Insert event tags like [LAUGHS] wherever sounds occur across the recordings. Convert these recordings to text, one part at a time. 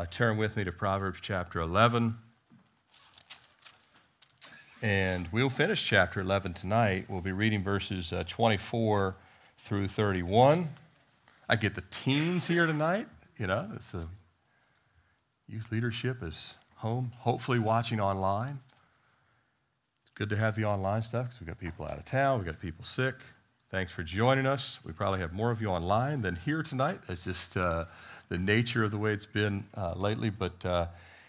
uh, turn with me to Proverbs chapter 11. And we'll finish chapter 11 tonight. We'll be reading verses uh, 24 through 31. I get the teens here tonight. You know, it's a youth leadership is home, hopefully watching online. It's good to have the online stuff because we've got people out of town, we've got people sick. Thanks for joining us. We probably have more of you online than here tonight. That's just uh, the nature of the way it's been uh, lately. But uh,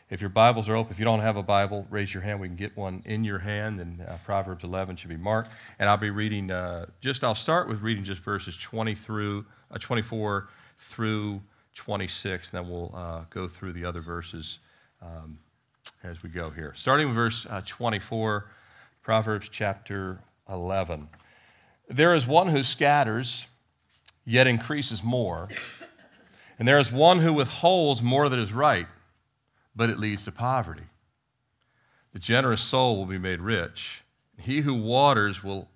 if your Bibles are open, if you don't have a Bible, raise your hand. We can get one in your hand, and uh, Proverbs 11 should be marked. And I'll be reading uh, just, I'll start with reading just verses 20 through, uh, 24 through 26, and then we'll uh, go through the other verses um, as we go here. Starting with verse uh, 24, Proverbs chapter 11. There is one who scatters, yet increases more, and there is one who withholds more that is right, but it leads to poverty. The generous soul will be made rich. He who waters will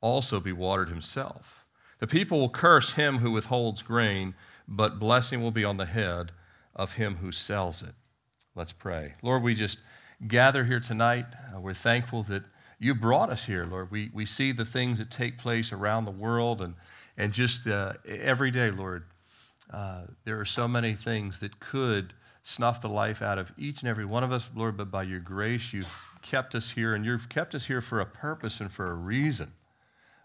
also be watered himself. The people will curse him who withholds grain but blessing will be on the head of him who sells it. Let's pray. Lord, we just gather here tonight. Uh, we're thankful that you brought us here, Lord. We, we see the things that take place around the world and, and just uh, every day, Lord. Uh, there are so many things that could snuff the life out of each and every one of us, Lord, but by your grace, you've kept us here, and you've kept us here for a purpose and for a reason.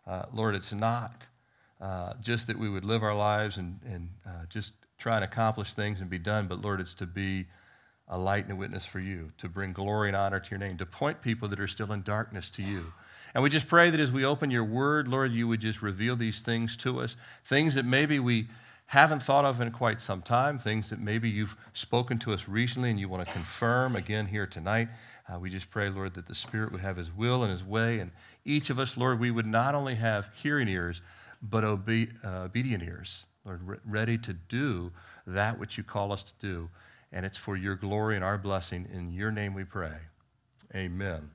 Uh, Lord, it's not uh, just that we would live our lives and, and uh, just try and accomplish things and be done, but Lord, it's to be a light and a witness for you, to bring glory and honor to your name, to point people that are still in darkness to you. And we just pray that as we open your word, Lord, you would just reveal these things to us, things that maybe we haven't thought of in quite some time, things that maybe you've spoken to us recently and you want to confirm again here tonight. Uh, we just pray, Lord, that the Spirit would have his will and his way, and each of us, Lord, we would not only have hearing ears, but obe- uh, obedient ears, Lord, re- ready to do that which you call us to do. And it's for your glory and our blessing. In your name we pray. Amen.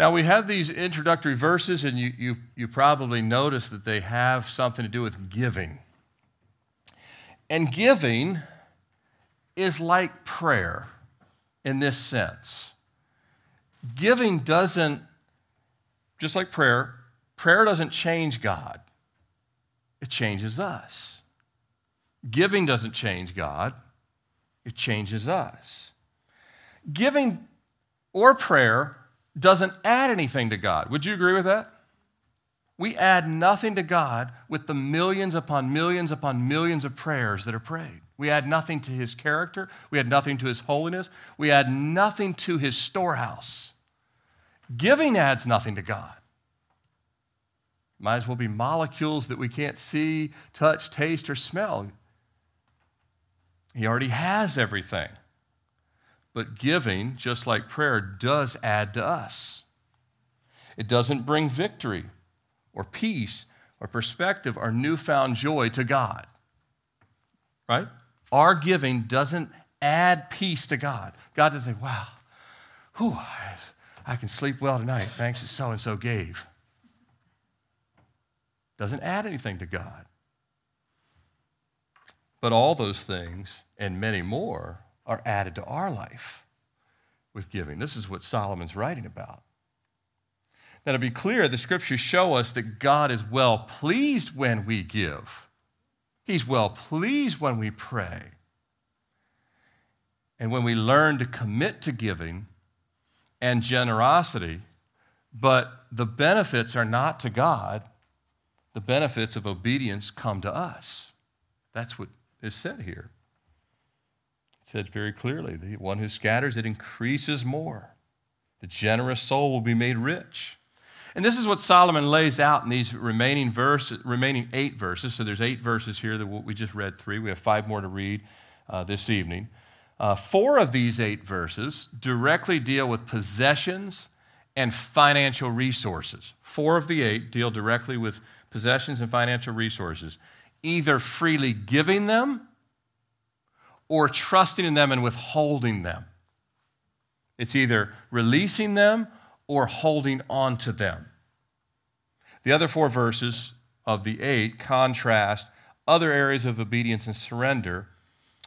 Now, we have these introductory verses, and you, you, you probably notice that they have something to do with giving. And giving is like prayer in this sense. Giving doesn't, just like prayer, Prayer doesn't change God, it changes us. Giving doesn't change God, it changes us. Giving or prayer doesn't add anything to God. Would you agree with that? We add nothing to God with the millions upon millions upon millions of prayers that are prayed. We add nothing to his character. We add nothing to his holiness. We add nothing to his storehouse. Giving adds nothing to God. Might as well be molecules that we can't see, touch, taste, or smell. He already has everything. But giving, just like prayer, does add to us. It doesn't bring victory or peace or perspective or newfound joy to God. Right? Our giving doesn't add peace to God. God doesn't say, wow, whew, I can sleep well tonight thanks to so and so gave doesn't add anything to God. But all those things and many more are added to our life with giving. This is what Solomon's writing about. Now, to be clear, the scriptures show us that God is well pleased when we give. He's well pleased when we pray. And when we learn to commit to giving and generosity, but the benefits are not to God, the benefits of obedience come to us. That's what is said here. Said very clearly the one who scatters, it increases more. The generous soul will be made rich. And this is what Solomon lays out in these remaining verses, remaining eight verses. So there's eight verses here that we just read three. We have five more to read uh, this evening. Uh, four of these eight verses directly deal with possessions and financial resources. Four of the eight deal directly with possessions and financial resources, either freely giving them or trusting in them and withholding them. It's either releasing them or holding on to them. The other four verses of the eight contrast other areas of obedience and surrender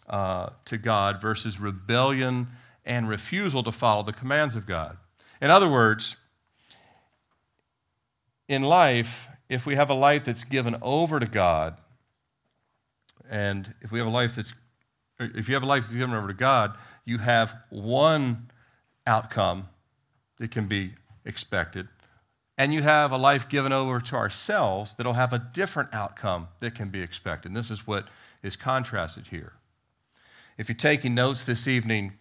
uh, to God versus rebellion and refusal to follow the commands of God. In other words, in life, if we have a life that's given over to God, and if we have a life that's, if you have a life given over to God, you have one outcome that can be expected, and you have a life given over to ourselves that'll have a different outcome that can be expected. And this is what is contrasted here. If you're taking notes this evening,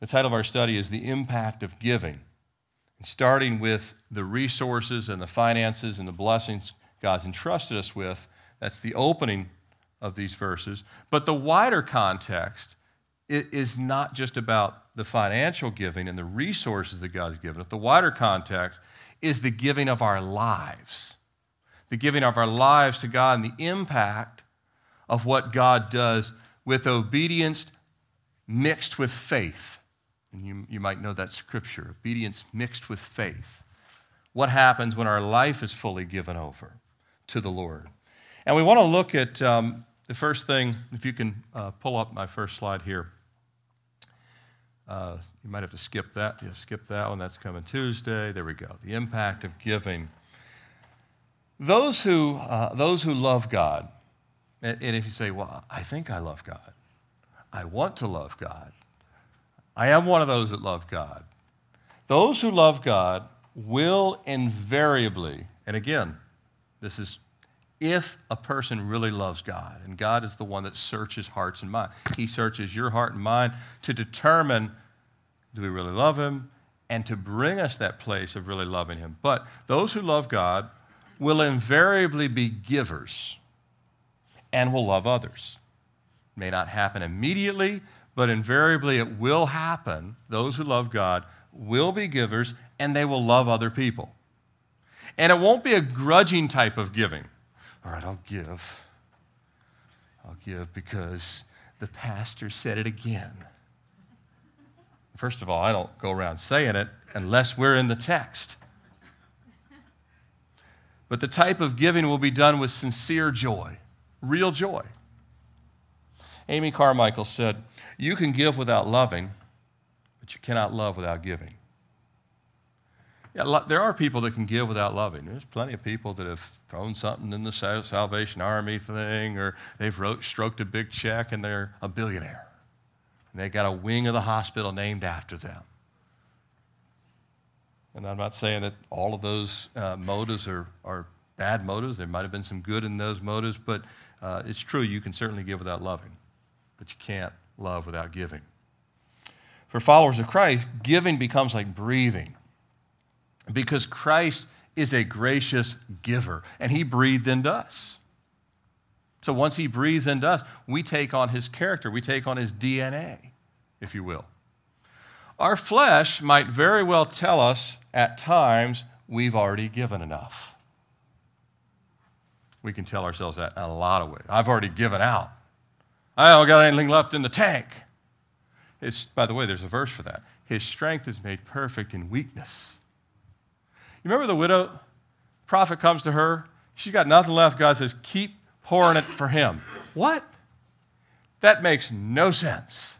the title of our study is The Impact of Giving. And starting with the resources and the finances and the blessings God's entrusted us with, that's the opening of these verses. But the wider context is not just about the financial giving and the resources that God's given us. The wider context is the giving of our lives, the giving of our lives to God and the impact of what God does with obedience mixed with faith. And you, you might know that scripture obedience mixed with faith. What happens when our life is fully given over to the Lord? And we want to look at um, the first thing, if you can uh, pull up my first slide here. Uh, you might have to skip that. Skip that one. That's coming Tuesday. There we go. The impact of giving. Those who, uh, those who love God, and, and if you say, well, I think I love God, I want to love God, I am one of those that love God. Those who love God will invariably, and again, this is if a person really loves God, and God is the one that searches hearts and minds. He searches your heart and mind to determine do we really love Him and to bring us that place of really loving Him. But those who love God will invariably be givers and will love others. It may not happen immediately, but invariably it will happen. Those who love God will be givers and they will love other people. And it won't be a grudging type of giving. All right, I'll give. I'll give because the pastor said it again. First of all, I don't go around saying it unless we're in the text. But the type of giving will be done with sincere joy, real joy. Amy Carmichael said, You can give without loving, but you cannot love without giving. Yeah, there are people that can give without loving. There's plenty of people that have thrown something in the Salvation Army thing, or they've wrote, stroked a big check and they're a billionaire. And they got a wing of the hospital named after them. And I'm not saying that all of those uh, motives are, are bad motives. There might have been some good in those motives, but uh, it's true, you can certainly give without loving, but you can't love without giving. For followers of Christ, giving becomes like breathing because Christ is a gracious giver, and he breathed into us. So once he breathes into us, we take on his character, we take on his DNA, if you will. Our flesh might very well tell us at times we've already given enough. We can tell ourselves that in a lot of ways. I've already given out. I don't got anything left in the tank. It's, by the way, there's a verse for that. His strength is made perfect in weakness. You remember the widow? Prophet comes to her. She's got nothing left. God says, Keep pouring it for him. What? That makes no sense.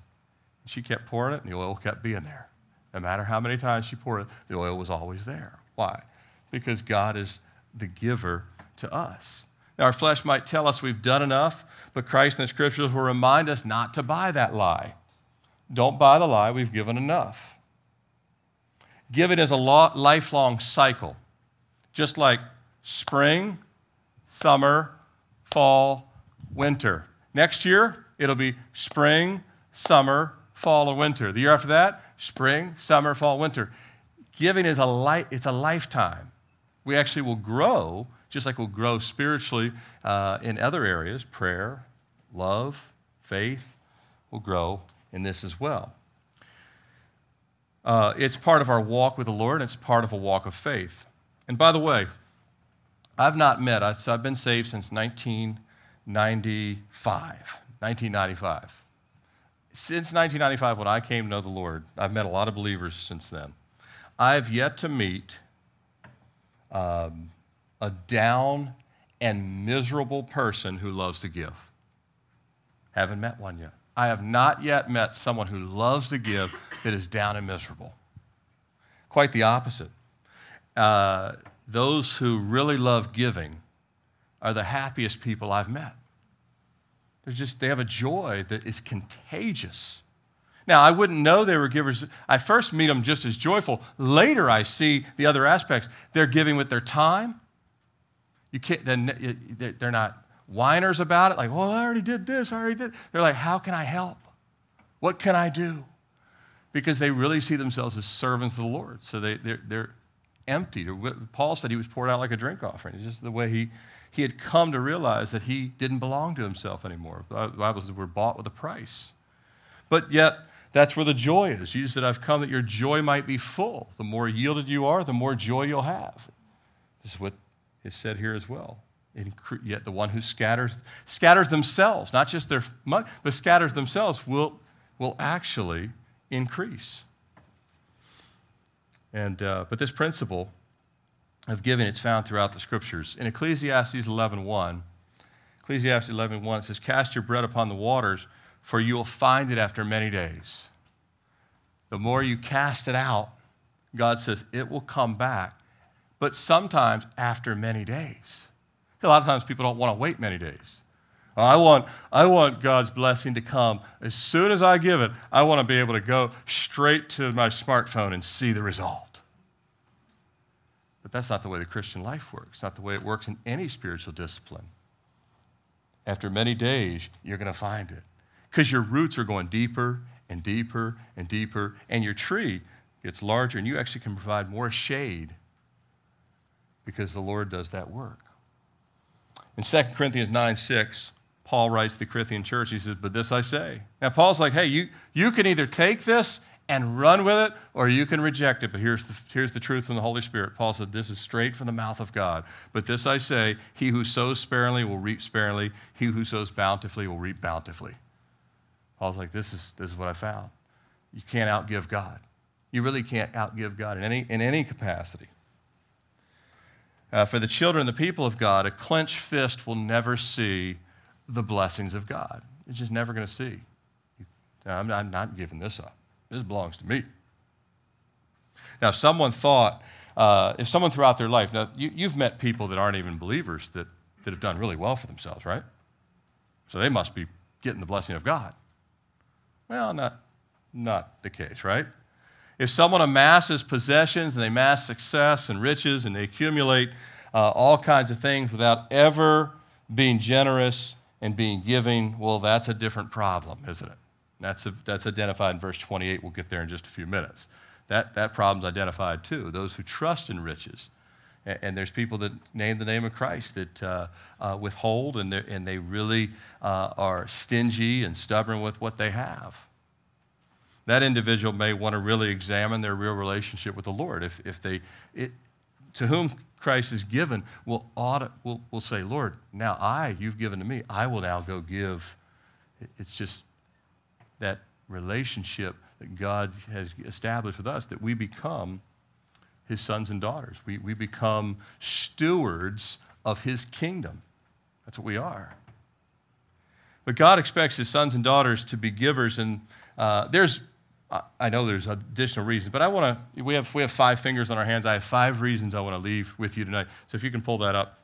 She kept pouring it, and the oil kept being there. No matter how many times she poured it, the oil was always there. Why? Because God is the giver to us. Now, our flesh might tell us we've done enough, but Christ and the scriptures will remind us not to buy that lie. Don't buy the lie, we've given enough. Giving is a lifelong cycle, just like spring, summer, fall, winter. Next year, it'll be spring, summer, fall, or winter. The year after that, spring, summer, fall, winter. Giving is a life, it's a lifetime. We actually will grow, just like we'll grow spiritually uh, in other areas, prayer, love, faith, will grow in this as well. Uh, it's part of our walk with the Lord, it's part of a walk of faith. And by the way, I've not met, I've been saved since 1995. 1995. Since 1995, when I came to know the Lord, I've met a lot of believers since then. I've yet to meet um, a down and miserable person who loves to give. Haven't met one yet. I have not yet met someone who loves to give that is down and miserable. Quite the opposite. Uh, those who really love giving are the happiest people I've met. They're just, they have a joy that is contagious. Now, I wouldn't know they were givers. I first meet them just as joyful. Later, I see the other aspects. They're giving with their time. You can't, they're not whiners about it, like, well, I already did this, I already did. They're like, how can I help? What can I do? Because they really see themselves as servants of the Lord. So they, they're, they're empty. Paul said he was poured out like a drink offering. It's just the way he, he had come to realize that he didn't belong to himself anymore. The Bible says we're bought with a price. But yet, that's where the joy is. Jesus said, I've come that your joy might be full. The more yielded you are, the more joy you'll have. This is what is said here as well. And Yet the one who scatters, scatters themselves, not just their money, but scatters themselves, will, will actually increase. And, uh, but this principle of giving, it's found throughout the scriptures. In Ecclesiastes 11.1, 1, Ecclesiastes 11.1, 1, it says, Cast your bread upon the waters, for you will find it after many days. The more you cast it out, God says, it will come back, but sometimes after many days. A lot of times people don't want to wait many days. I want, I want God's blessing to come. As soon as I give it, I want to be able to go straight to my smartphone and see the result. But that's not the way the Christian life works, not the way it works in any spiritual discipline. After many days, you're going to find it because your roots are going deeper and deeper and deeper, and your tree gets larger, and you actually can provide more shade because the Lord does that work. In 2 Corinthians 9 6, Paul writes to the Corinthian church, he says, But this I say. Now, Paul's like, hey, you, you can either take this and run with it, or you can reject it. But here's the, here's the truth from the Holy Spirit. Paul said, This is straight from the mouth of God. But this I say, he who sows sparingly will reap sparingly, he who sows bountifully will reap bountifully. Paul's like, This is, this is what I found. You can't outgive God. You really can't outgive God in any, in any capacity. Uh, for the children, the people of God, a clenched fist will never see the blessings of God. It's just never going to see. I'm not, giving this up. This belongs to me. Now, if someone thought, uh, if someone throughout their life, now you, you've met people that aren't even believers that, that have done really well for themselves, right? So they must be getting the blessing of God. Well, not, not the case, right? If someone amasses possessions and they amass success and riches and they accumulate uh, all kinds of things without ever being generous and being giving, well, that's a different problem, isn't it? That's, a, that's identified in verse 28. We'll get there in just a few minutes. That, that problem's identified too. Those who trust in riches. And, and there's people that name the name of Christ that uh, uh, withhold and, and they really uh, are stingy and stubborn with what they have that individual may want to really examine their real relationship with the Lord. If, if they, it, to whom Christ is given, will, audit, will, will say, Lord, now I, you've given to me, I will now go give. It's just that relationship that God has established with us that we become his sons and daughters. We, we become stewards of his kingdom. That's what we are. But God expects his sons and daughters to be givers, and uh, there's I know there's additional reasons, but I want to. We have we have five fingers on our hands. I have five reasons I want to leave with you tonight. So if you can pull that up,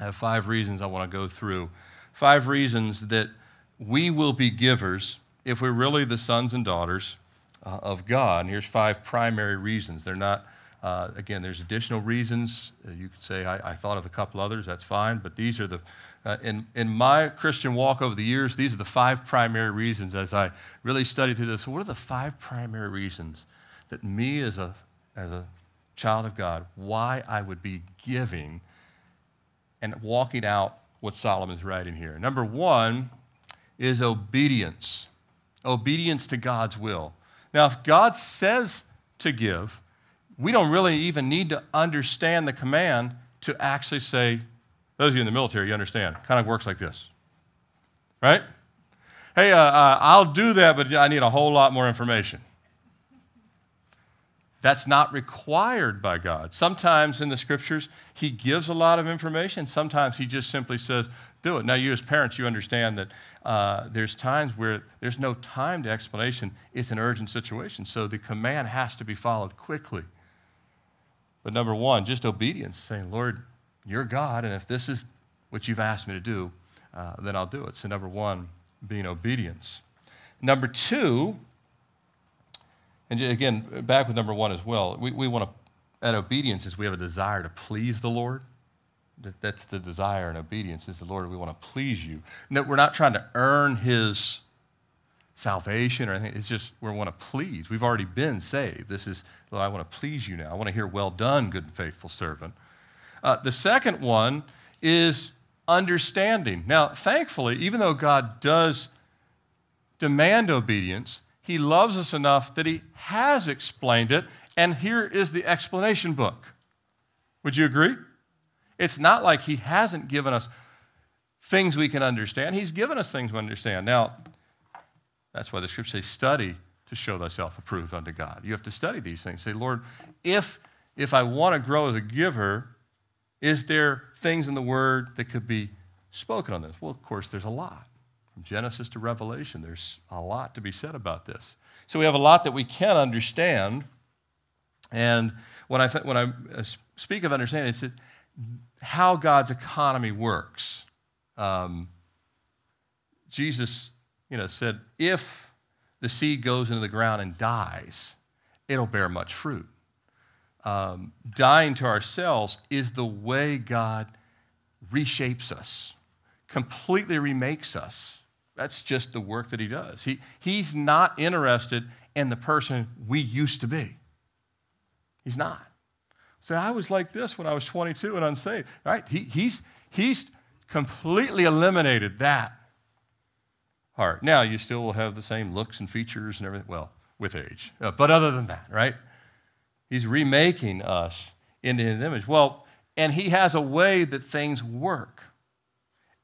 I have five reasons I want to go through. Five reasons that we will be givers if we're really the sons and daughters uh, of God. And here's five primary reasons. They're not. Uh, again, there's additional reasons. Uh, you could say I, I, thought of a couple others. That's fine, but these are the uh, in, in my Christian walk over the years, these are the five primary reasons as I really studied through this. What are the five primary reasons that me as a, as a child of God, why I would be giving and walking out what Solomon's writing here? Number one is obedience. Obedience to God's will. Now, if God says to give, we don't really even need to understand the command to actually say, those of you in the military, you understand. Kind of works like this. Right? Hey, uh, uh, I'll do that, but I need a whole lot more information. That's not required by God. Sometimes in the scriptures, He gives a lot of information. Sometimes He just simply says, do it. Now, you as parents, you understand that uh, there's times where there's no time to explanation. It's an urgent situation. So the command has to be followed quickly. But number one, just obedience, saying, Lord, you're God, and if this is what you've asked me to do, uh, then I'll do it. So, number one, being obedience. Number two, and again, back with number one as well, we, we want to, at obedience, is we have a desire to please the Lord. That's the desire and obedience is the Lord. We want to please you. No, we're not trying to earn His salvation or anything. It's just we want to please. We've already been saved. This is, Lord, I want to please you now. I want to hear, well done, good and faithful servant. Uh, the second one is understanding. Now, thankfully, even though God does demand obedience, He loves us enough that He has explained it, and here is the explanation book. Would you agree? It's not like He hasn't given us things we can understand. He's given us things we understand. Now, that's why the scriptures say, study to show thyself approved unto God. You have to study these things. Say, Lord, if, if I want to grow as a giver, is there things in the Word that could be spoken on this? Well, of course, there's a lot. From Genesis to Revelation, there's a lot to be said about this. So we have a lot that we can understand. And when I, th- when I uh, speak of understanding, it's how God's economy works. Um, Jesus you know, said, if the seed goes into the ground and dies, it'll bear much fruit um, dying to ourselves is the way God reshapes us, completely remakes us. That's just the work that He does. He, he's not interested in the person we used to be. He's not. So I was like this when I was 22 and unsaved. Right? He, he's, he's completely eliminated that heart. Now, you still will have the same looks and features and everything, well, with age. Uh, but other than that, right? He's remaking us into his image. Well, and he has a way that things work.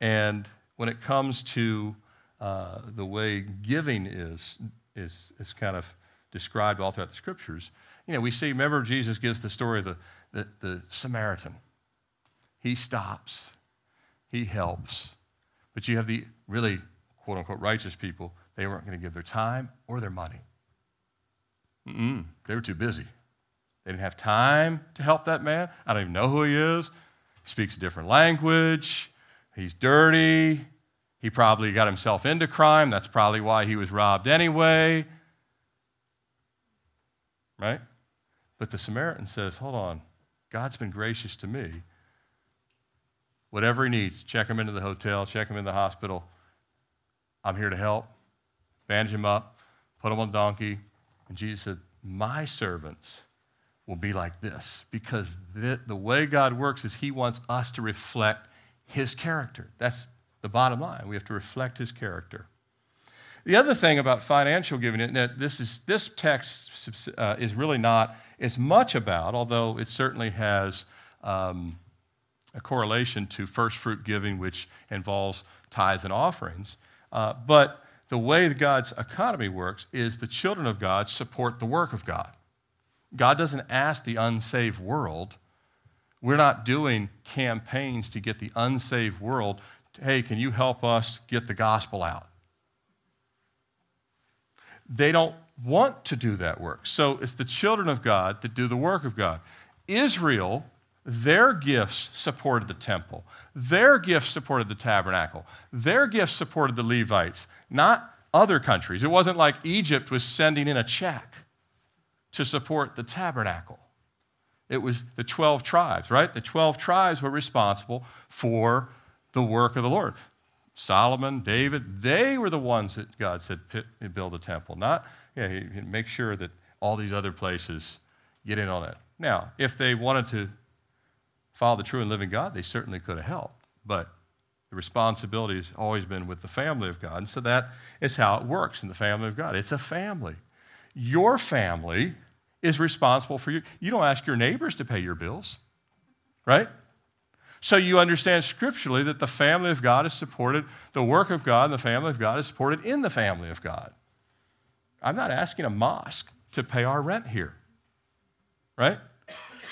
And when it comes to uh, the way giving is, is, is kind of described all throughout the scriptures, you know, we see, remember, Jesus gives the story of the, the, the Samaritan. He stops, he helps. But you have the really, quote unquote, righteous people, they weren't going to give their time or their money. Mm-mm, they were too busy. They didn't have time to help that man. I don't even know who he is. He speaks a different language. He's dirty. He probably got himself into crime. That's probably why he was robbed anyway. Right? But the Samaritan says, Hold on. God's been gracious to me. Whatever he needs, check him into the hotel, check him in the hospital. I'm here to help. Bandage him up, put him on the donkey. And Jesus said, My servants will be like this because the, the way God works is He wants us to reflect His character. That's the bottom line. We have to reflect His character. The other thing about financial giving, that this, is, this text uh, is really not as much about, although it certainly has um, a correlation to first fruit giving, which involves tithes and offerings. Uh, but the way God's economy works is the children of God support the work of God. God doesn't ask the unsaved world. We're not doing campaigns to get the unsaved world, hey, can you help us get the gospel out? They don't want to do that work. So it's the children of God that do the work of God. Israel, their gifts supported the temple, their gifts supported the tabernacle, their gifts supported the Levites, not other countries. It wasn't like Egypt was sending in a check to support the tabernacle. It was the 12 tribes, right? The 12 tribes were responsible for the work of the Lord. Solomon, David, they were the ones that God said build a temple, not yeah, make sure that all these other places get in on it. Now, if they wanted to follow the true and living God, they certainly could have helped. But the responsibility has always been with the family of God. And so that is how it works in the family of God. It's a family. Your family is responsible for you. You don't ask your neighbors to pay your bills, right? So you understand scripturally that the family of God is supported, the work of God and the family of God is supported in the family of God. I'm not asking a mosque to pay our rent here. right?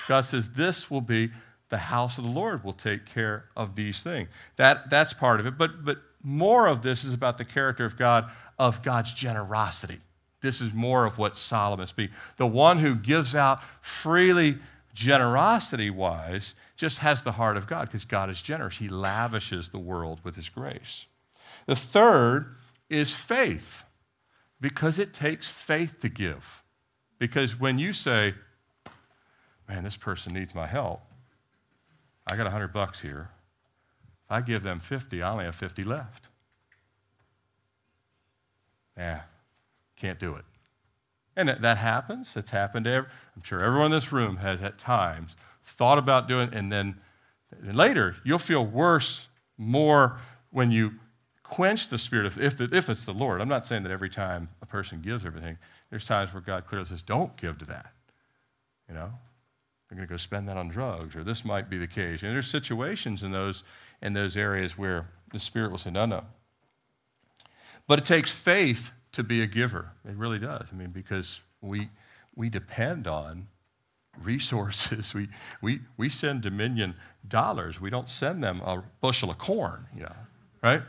God says, This will be the house of the Lord will take care of these things. That, that's part of it. But, but more of this is about the character of God, of God's generosity. This is more of what Solomon speaks. The one who gives out freely, generosity wise, just has the heart of God because God is generous. He lavishes the world with his grace. The third is faith because it takes faith to give. Because when you say, man, this person needs my help, I got 100 bucks here. If I give them 50, I only have 50 left. Yeah, can't do it. And that happens. It's happened to every, I'm sure everyone in this room has at times thought about doing and then and later you'll feel worse more when you quench the spirit of, if, the, if it's the Lord. I'm not saying that every time a person gives everything. There's times where God clearly says, don't give to that. You know, they're going to go spend that on drugs, or this might be the case. And there's situations in those, in those areas where the Spirit will say, no, no. But it takes faith to be a giver. It really does. I mean, because we, we depend on resources. [LAUGHS] We, we, we send Dominion dollars. We don't send them a bushel of corn, you know, right?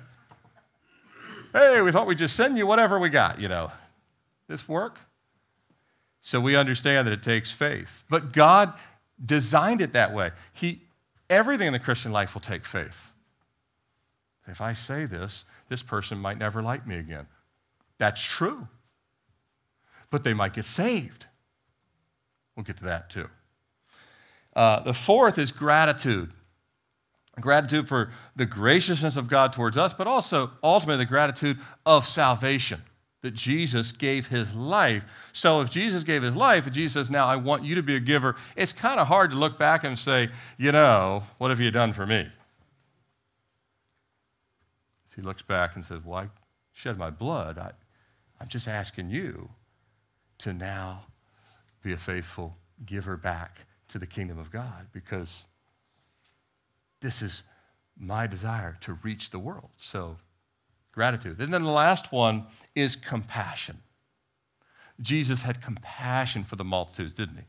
Hey, we thought we'd just send you whatever we got, you know. This work? So we understand that it takes faith. But God designed it that way. He, everything in the Christian life will take faith. If I say this, this person might never like me again. That's true. But they might get saved. We'll get to that too. Uh, the fourth is gratitude. Gratitude for the graciousness of God towards us, but also ultimately the gratitude of salvation that Jesus gave his life. So if Jesus gave his life and Jesus says, Now I want you to be a giver, it's kind of hard to look back and say, You know, what have you done for me? So he looks back and says, Well, I shed my blood. I, I'm just asking you to now be a faithful giver back to the kingdom of God because this is my desire to reach the world. So gratitude. And then the last one is compassion. Jesus had compassion for the multitudes, didn't he?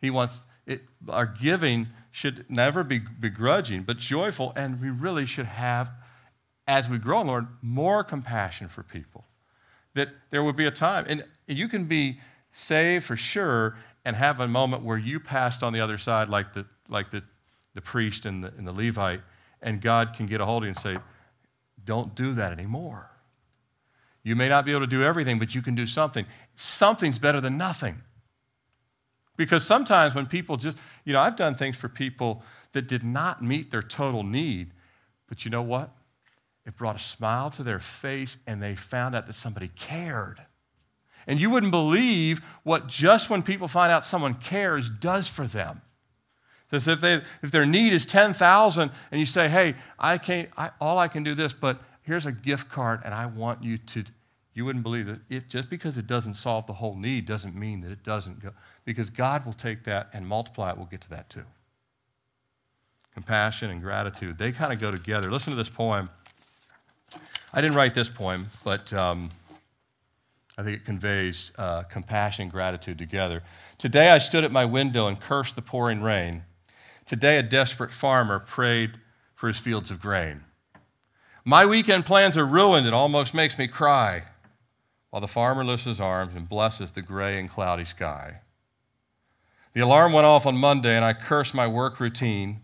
He wants it, our giving should never be begrudging, but joyful, and we really should have, as we grow in Lord, more compassion for people. That there would be a time, and you can be saved for sure and have a moment where you passed on the other side, like the, like the, the priest and the, and the Levite, and God can get a hold of you and say, don't do that anymore. You may not be able to do everything, but you can do something. Something's better than nothing. Because sometimes when people just, you know, I've done things for people that did not meet their total need, but you know what? It brought a smile to their face and they found out that somebody cared. And you wouldn't believe what just when people find out someone cares does for them. Says if, they, if their need is 10,000 and you say, hey, I can't, I, all I can do this, but here's a gift card and I want you to, you wouldn't believe that it, just because it doesn't solve the whole need doesn't mean that it doesn't go, because God will take that and multiply it. We'll get to that too. Compassion and gratitude, they kind of go together. Listen to this poem. I didn't write this poem, but um, I think it conveys uh, compassion and gratitude together. Today I stood at my window and cursed the pouring rain. Today, a desperate farmer prayed for his fields of grain. My weekend plans are ruined. It almost makes me cry. While the farmer lifts his arms and blesses the gray and cloudy sky. The alarm went off on Monday, and I cursed my work routine.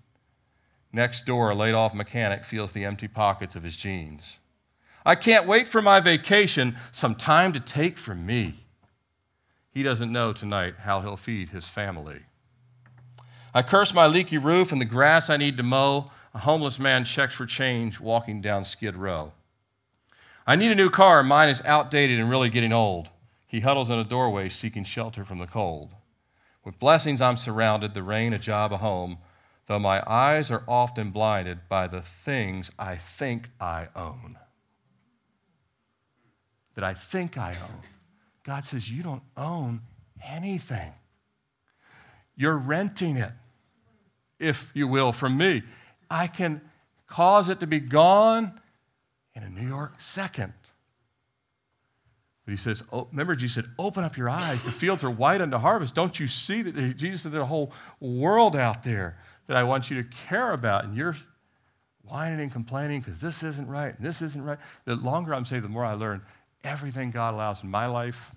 Next door, a laid off mechanic feels the empty pockets of his jeans. I can't wait for my vacation, some time to take for me. He doesn't know tonight how he'll feed his family. I curse my leaky roof and the grass I need to mow. A homeless man checks for change walking down Skid Row. I need a new car. Mine is outdated and really getting old. He huddles in a doorway seeking shelter from the cold. With blessings, I'm surrounded the rain, a job, a home, though my eyes are often blinded by the things I think I own. That I think I own. God says, You don't own anything, you're renting it if you will, from me. I can cause it to be gone in a New York second. But he says, oh, remember, Jesus said, open up your eyes. The fields are white unto harvest. Don't you see that? Jesus said, there's a whole world out there that I want you to care about. And you're whining and complaining because this isn't right and this isn't right. The longer I'm saved, the more I learn everything God allows in my life,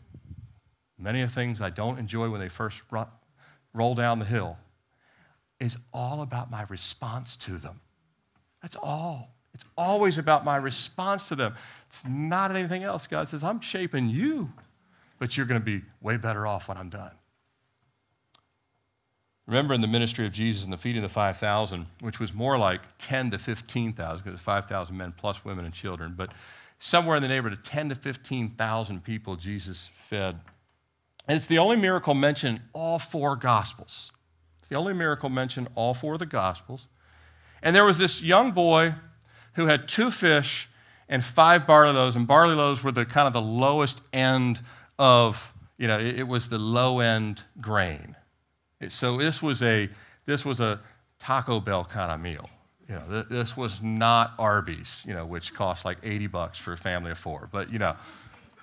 many of things I don't enjoy when they first roll down the hill, is all about my response to them. That's all. It's always about my response to them. It's not anything else. God says, I'm shaping you, but you're going to be way better off when I'm done. Remember in the ministry of Jesus and the feeding of the 5,000, which was more like 10 to 15,000, because 5,000 men plus women and children, but somewhere in the neighborhood of 10 to 15,000 people Jesus fed. And it's the only miracle mentioned in all four Gospels. The only miracle mentioned all four of the Gospels. And there was this young boy who had two fish and five barley loaves, and barley loaves were the kind of the lowest end of, you know, it, was the low end grain. So this was a this was a Taco Bell kind of meal. You know, th- this was not Arby's, you know, which costs like 80 bucks for a family of four. But you know,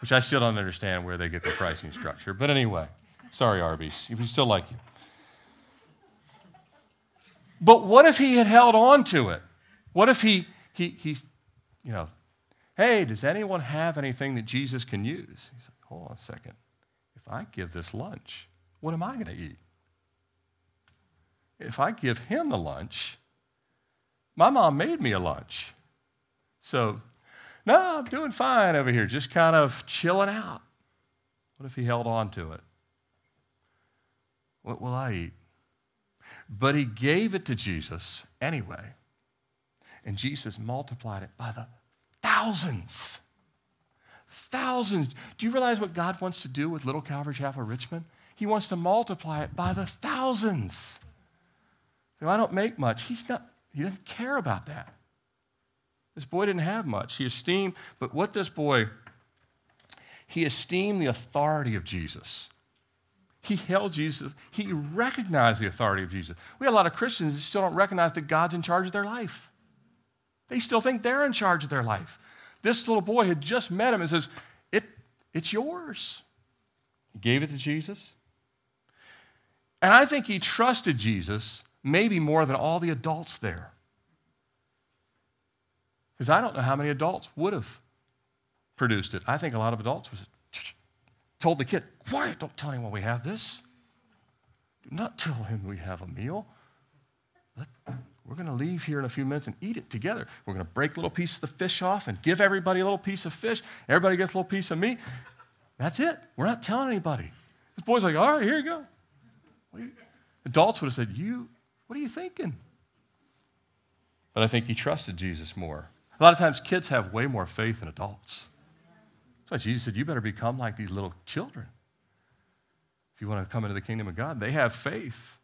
which I still don't understand where they get their pricing structure. But anyway, sorry Arby's, we still like you. But what if he had held on to it? What if he he, he, you know, hey, does anyone have anything that Jesus can use? He's like, hold on a second. If I give this lunch, what am I going to eat? If I give him the lunch, my mom made me a lunch. So, no, I'm doing fine over here, just kind of chilling out. What if he held on to it? What will I eat? But he gave it to Jesus anyway. And Jesus multiplied it by the thousands. Thousands. Do you realize what God wants to do with Little Calvary Chapel Richmond? He wants to multiply it by the thousands. So I don't make much. He's not, he doesn't care about that. This boy didn't have much. He esteemed, but what this boy, he esteemed the authority of Jesus. He held Jesus, he recognized the authority of Jesus. We have a lot of Christians that still don't recognize that God's in charge of their life. They still think they're in charge of their life. This little boy had just met him and says, it, It's yours. He gave it to Jesus. And I think he trusted Jesus maybe more than all the adults there. Because I don't know how many adults would have produced it. I think a lot of adults was told the kid, Quiet, don't tell anyone we have this. Do not [LAUGHS] tell him we have a meal. Let, we're going to leave here in a few minutes and eat it together. We're going to break a little piece of the fish off and give everybody a little piece of fish. Everybody gets a little piece of meat. That's it. We're not telling anybody. This boy's like, all right, here you go. You? Adults would have said, you, what are you thinking? But I think he trusted Jesus more. A lot of times kids have way more faith than adults. Why Jesus said, you better become like these little children. If you want to come into the kingdom of God, they have faith.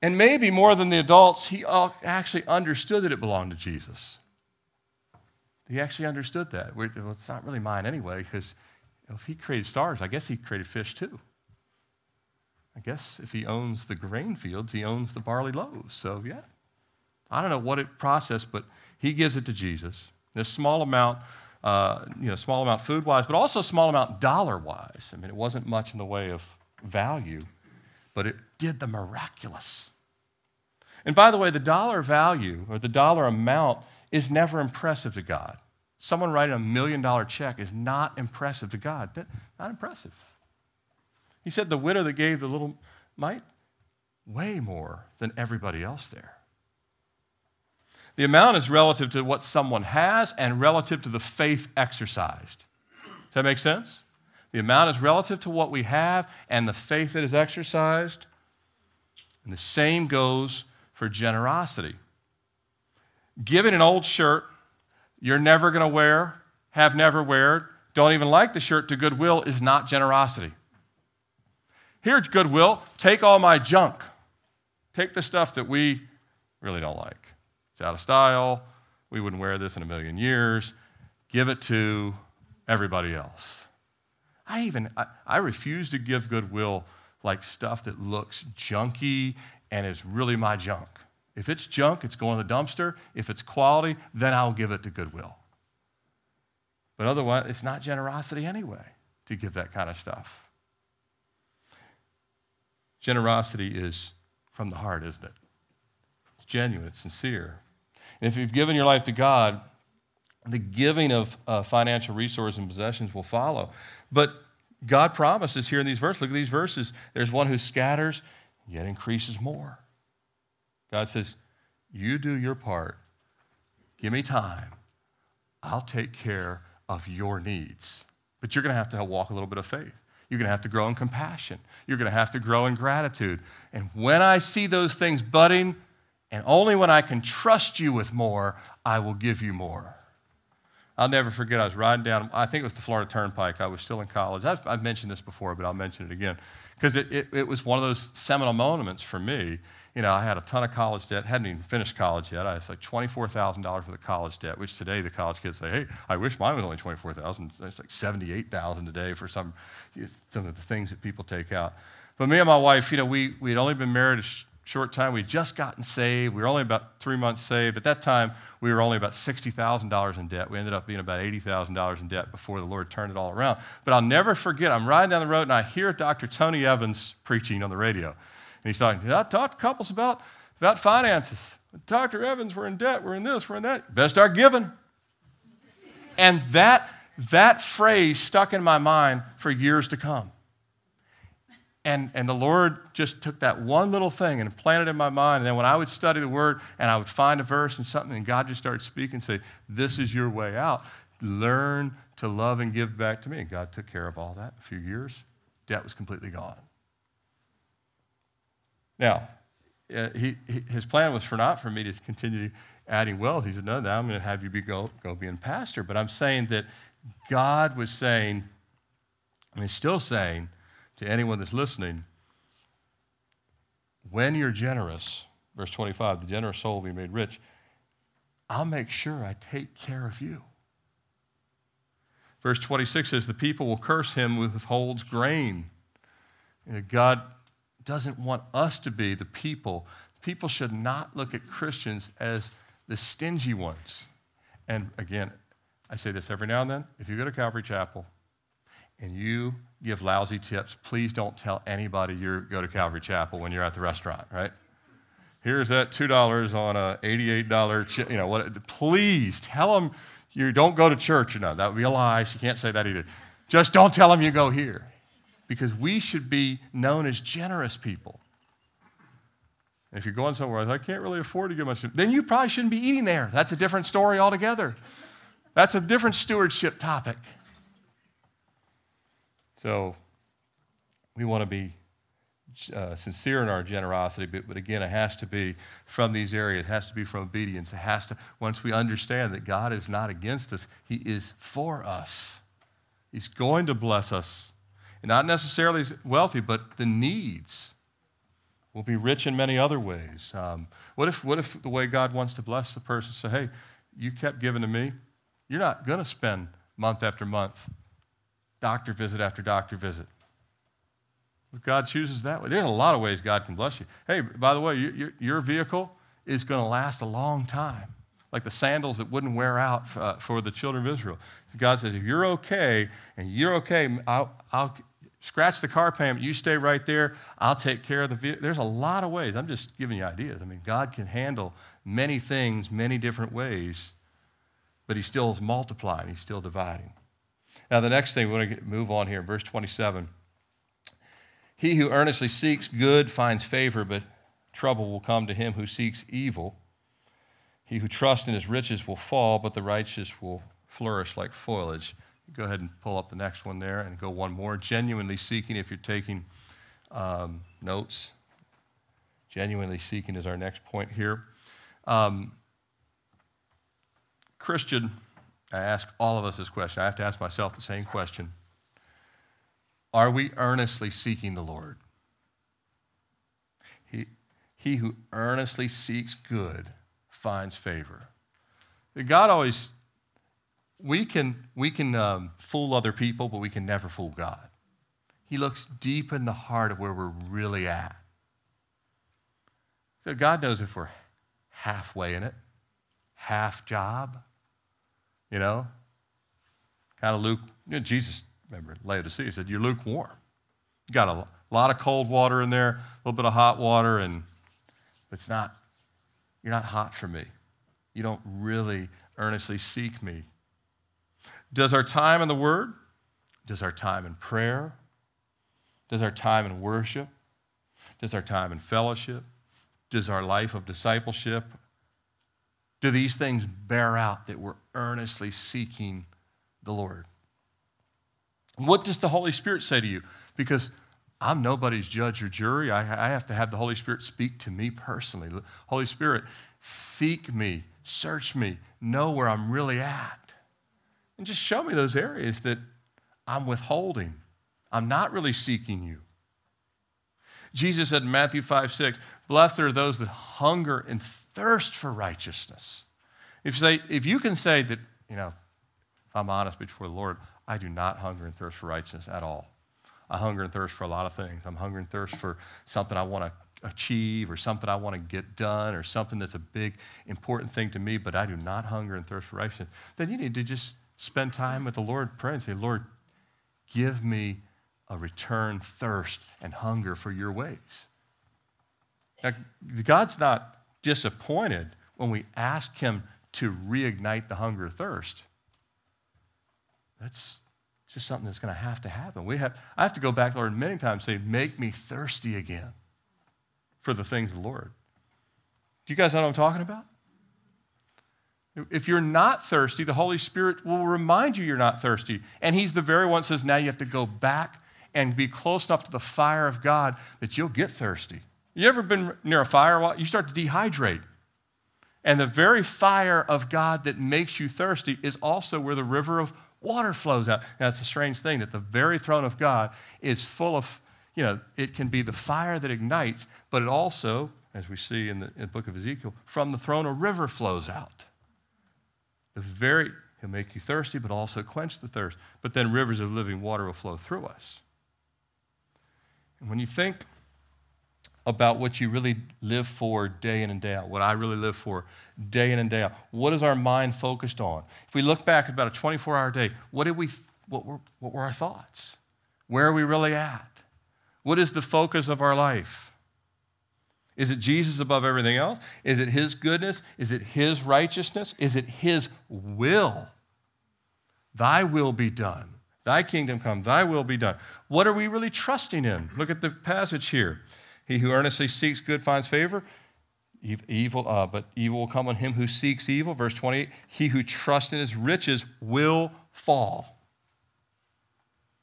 And maybe more than the adults, he actually understood that it belonged to Jesus. He actually understood that. Well, it's not really mine anyway, because if he created stars, I guess he created fish too. I guess if he owns the grain fields, he owns the barley loaves. So, yeah. I don't know what it processed, but he gives it to Jesus. This small amount, uh, you know, small amount food wise, but also small amount dollar wise. I mean, it wasn't much in the way of value, but it did the miraculous. And by the way, the dollar value or the dollar amount is never impressive to God. Someone writing a million dollar check is not impressive to God. Not impressive. He said the widow that gave the little mite, way more than everybody else there. The amount is relative to what someone has and relative to the faith exercised. Does that make sense? The amount is relative to what we have and the faith that is exercised. And the same goes for generosity. Giving an old shirt you're never going to wear, have never wear, don't even like the shirt to Goodwill is not generosity. Here at Goodwill, take all my junk. Take the stuff that we really don't like. It's out of style. We wouldn't wear this in a million years. Give it to everybody else. I even I, I refuse to give Goodwill like stuff that looks junky and is really my junk. If it's junk, it's going to the dumpster. If it's quality, then I'll give it to Goodwill. But otherwise, it's not generosity anyway to give that kind of stuff. Generosity is from the heart, isn't it? It's genuine, it's sincere. And if you've given your life to God, the giving of uh, financial resources and possessions will follow. But God promises here in these verses, look at these verses. There's one who scatters, yet increases more. God says, You do your part. Give me time. I'll take care of your needs. But you're going to have to walk a little bit of faith. You're going to have to grow in compassion. You're going to have to grow in gratitude. And when I see those things budding, and only when I can trust you with more, I will give you more. I'll never forget, I was riding down, I think it was the Florida Turnpike. I was still in college. I've, I've mentioned this before, but I'll mention it again. Because it, it, it, was one of those seminal moments for me. You know, I had a ton of college debt, hadn't even finished college yet. I was like $24,000 worth of college debt, which today the college kids say, hey, I wish mine was only 24000 It's like 78000 today for some, some of the things that people take out. But me and my wife, you know, we, we had only been married short time. We'd just gotten saved. We were only about three months saved. At that time, we were only about $60,000 in debt. We ended up being about $80,000 in debt before the Lord turned it all around. But I'll never forget, I'm riding down the road and I hear Dr. Tony Evans preaching on the radio. And he's talking, I talk to couples about, about finances. Dr. Evans, we're in debt, we're in this, we're in that. Best start giving. And that, that phrase stuck in my mind for years to come. And, and the Lord just took that one little thing and planted it in my mind. And then when I would study the Word and I would find a verse and something, and God just started speaking and say, This is your way out. Learn to love and give back to me. And God took care of all that. A few years, debt was completely gone. Now, uh, he, his plan was for not for me to continue adding wealth. He said, No, now I'm going to have you be go, go being pastor. But I'm saying that God was saying, and he's still saying, to anyone that's listening when you're generous, verse 25, the generous soul will be made rich. I'll make sure I take care of you. Verse 26 says, The people will curse him who withholds grain. You know, God doesn't want us to be the people. People should not look at Christians as the stingy ones. And again, I say this every now and then. If you go to Calvary Chapel and you give lousy tips, please don't tell anybody you go to Calvary Chapel when you're at the restaurant, right? Here's that $2 on a $88, you know, what, please tell them you don't go to church. Know, that would be a lie. She can't say that either. Just don't tell them you go here because we should be known as generous people. And if you're going somewhere, I can't really afford to give much, then you probably shouldn't be eating there. That's a different story altogether. That's a different stewardship topic. So we want to be uh, sincere in our generosity, but, but again, it has to be from these areas. It has to be from obedience. It has to, once we understand that God is not against us, He is for us. He's going to bless us. And not necessarily wealthy, but the needs will be rich in many other ways. Um, what, if, what if the way God wants to bless the person say, hey, you kept giving to me? You're not going to spend month after month doctor visit after doctor visit. If God chooses that way, there's a lot of ways God can bless you. Hey, by the way, your, your vehicle is going to last a long time, like the sandals that wouldn't wear out uh, for the children of Israel. God says, if you're okay and you're okay, I'll, I'll scratch the car payment. You stay right there. I'll take care of the vehicle. There's a lot of ways. I'm just giving you ideas. I mean, God can handle many things many different ways, but He still is multiplying. He's still dividing. Now, the next thing we want to move on here, verse 27. He who earnestly seeks good finds favor, but trouble will come to him who seeks evil. He who trusts in his riches will fall, but the righteous will flourish like foliage. Go ahead and pull up the next one there and go one more. Genuinely seeking, if you're taking um, notes, genuinely seeking is our next point here. Um, Christian I ask all of us this question. I have to ask myself the same question. Are we earnestly seeking the Lord? He, he who earnestly seeks good finds favor. God always, we can, we can um, fool other people, but we can never fool God. He looks deep in the heart of where we're really at. So God knows if we're halfway in it, half job, you know? kind of luke. You know, Jesus, remember, Laodicea said, You're lukewarm. You got a lot of cold water in there, a little bit of hot water, and it's not, you're not hot for me. You don't really earnestly seek me. Does our time in the Word, does our time in prayer, does our time in worship, does our time in fellowship, does our life of discipleship, do these things bear out that we're earnestly seeking the Lord? What does the Holy Spirit say to you? Because I'm nobody's judge or jury. I, I have to have the Holy Spirit speak to me personally. Holy Spirit, seek me, search me, know where I'm really at. And just show me those areas that I'm withholding. I'm not really seeking you. Jesus said in Matthew 5 6, Blessed are those that hunger and thirst for righteousness. If, you say, if you can say that, you know, if I'm honest before the Lord, I do not hunger and thirst for righteousness at all. I hunger and thirst for a lot of things. I'm hungry and thirst for something I want to achieve or something I want to get done or something that's a big, important thing to me, but I do not hunger and thirst for righteousness. Then you need to just spend time with the Lord, pray and say, Lord, give me a return thirst and hunger for your ways. Now, God's not disappointed when we ask Him to reignite the hunger thirst. That's just something that's going to have to happen. We have, I have to go back, to the Lord, many times say, Make me thirsty again for the things of the Lord. Do you guys know what I'm talking about? If you're not thirsty, the Holy Spirit will remind you you're not thirsty. And He's the very one that says, now you have to go back and be close enough to the fire of God that you'll get thirsty. You ever been near a fire? You start to dehydrate. And the very fire of God that makes you thirsty is also where the river of water flows out. Now, it's a strange thing that the very throne of God is full of, you know, it can be the fire that ignites, but it also, as we see in the, in the book of Ezekiel, from the throne a river flows out. The very, he'll make you thirsty, but also quench the thirst. But then rivers of living water will flow through us. And when you think about what you really live for day in and day out, what I really live for day in and day out, what is our mind focused on? If we look back at about a 24 hour day, what, did we, what, were, what were our thoughts? Where are we really at? What is the focus of our life? Is it Jesus above everything else? Is it His goodness? Is it His righteousness? Is it His will? Thy will be done. Thy kingdom come. Thy will be done. What are we really trusting in? Look at the passage here. He who earnestly seeks good finds favor. Evil, uh, but evil will come on him who seeks evil. Verse 28 He who trusts in his riches will fall.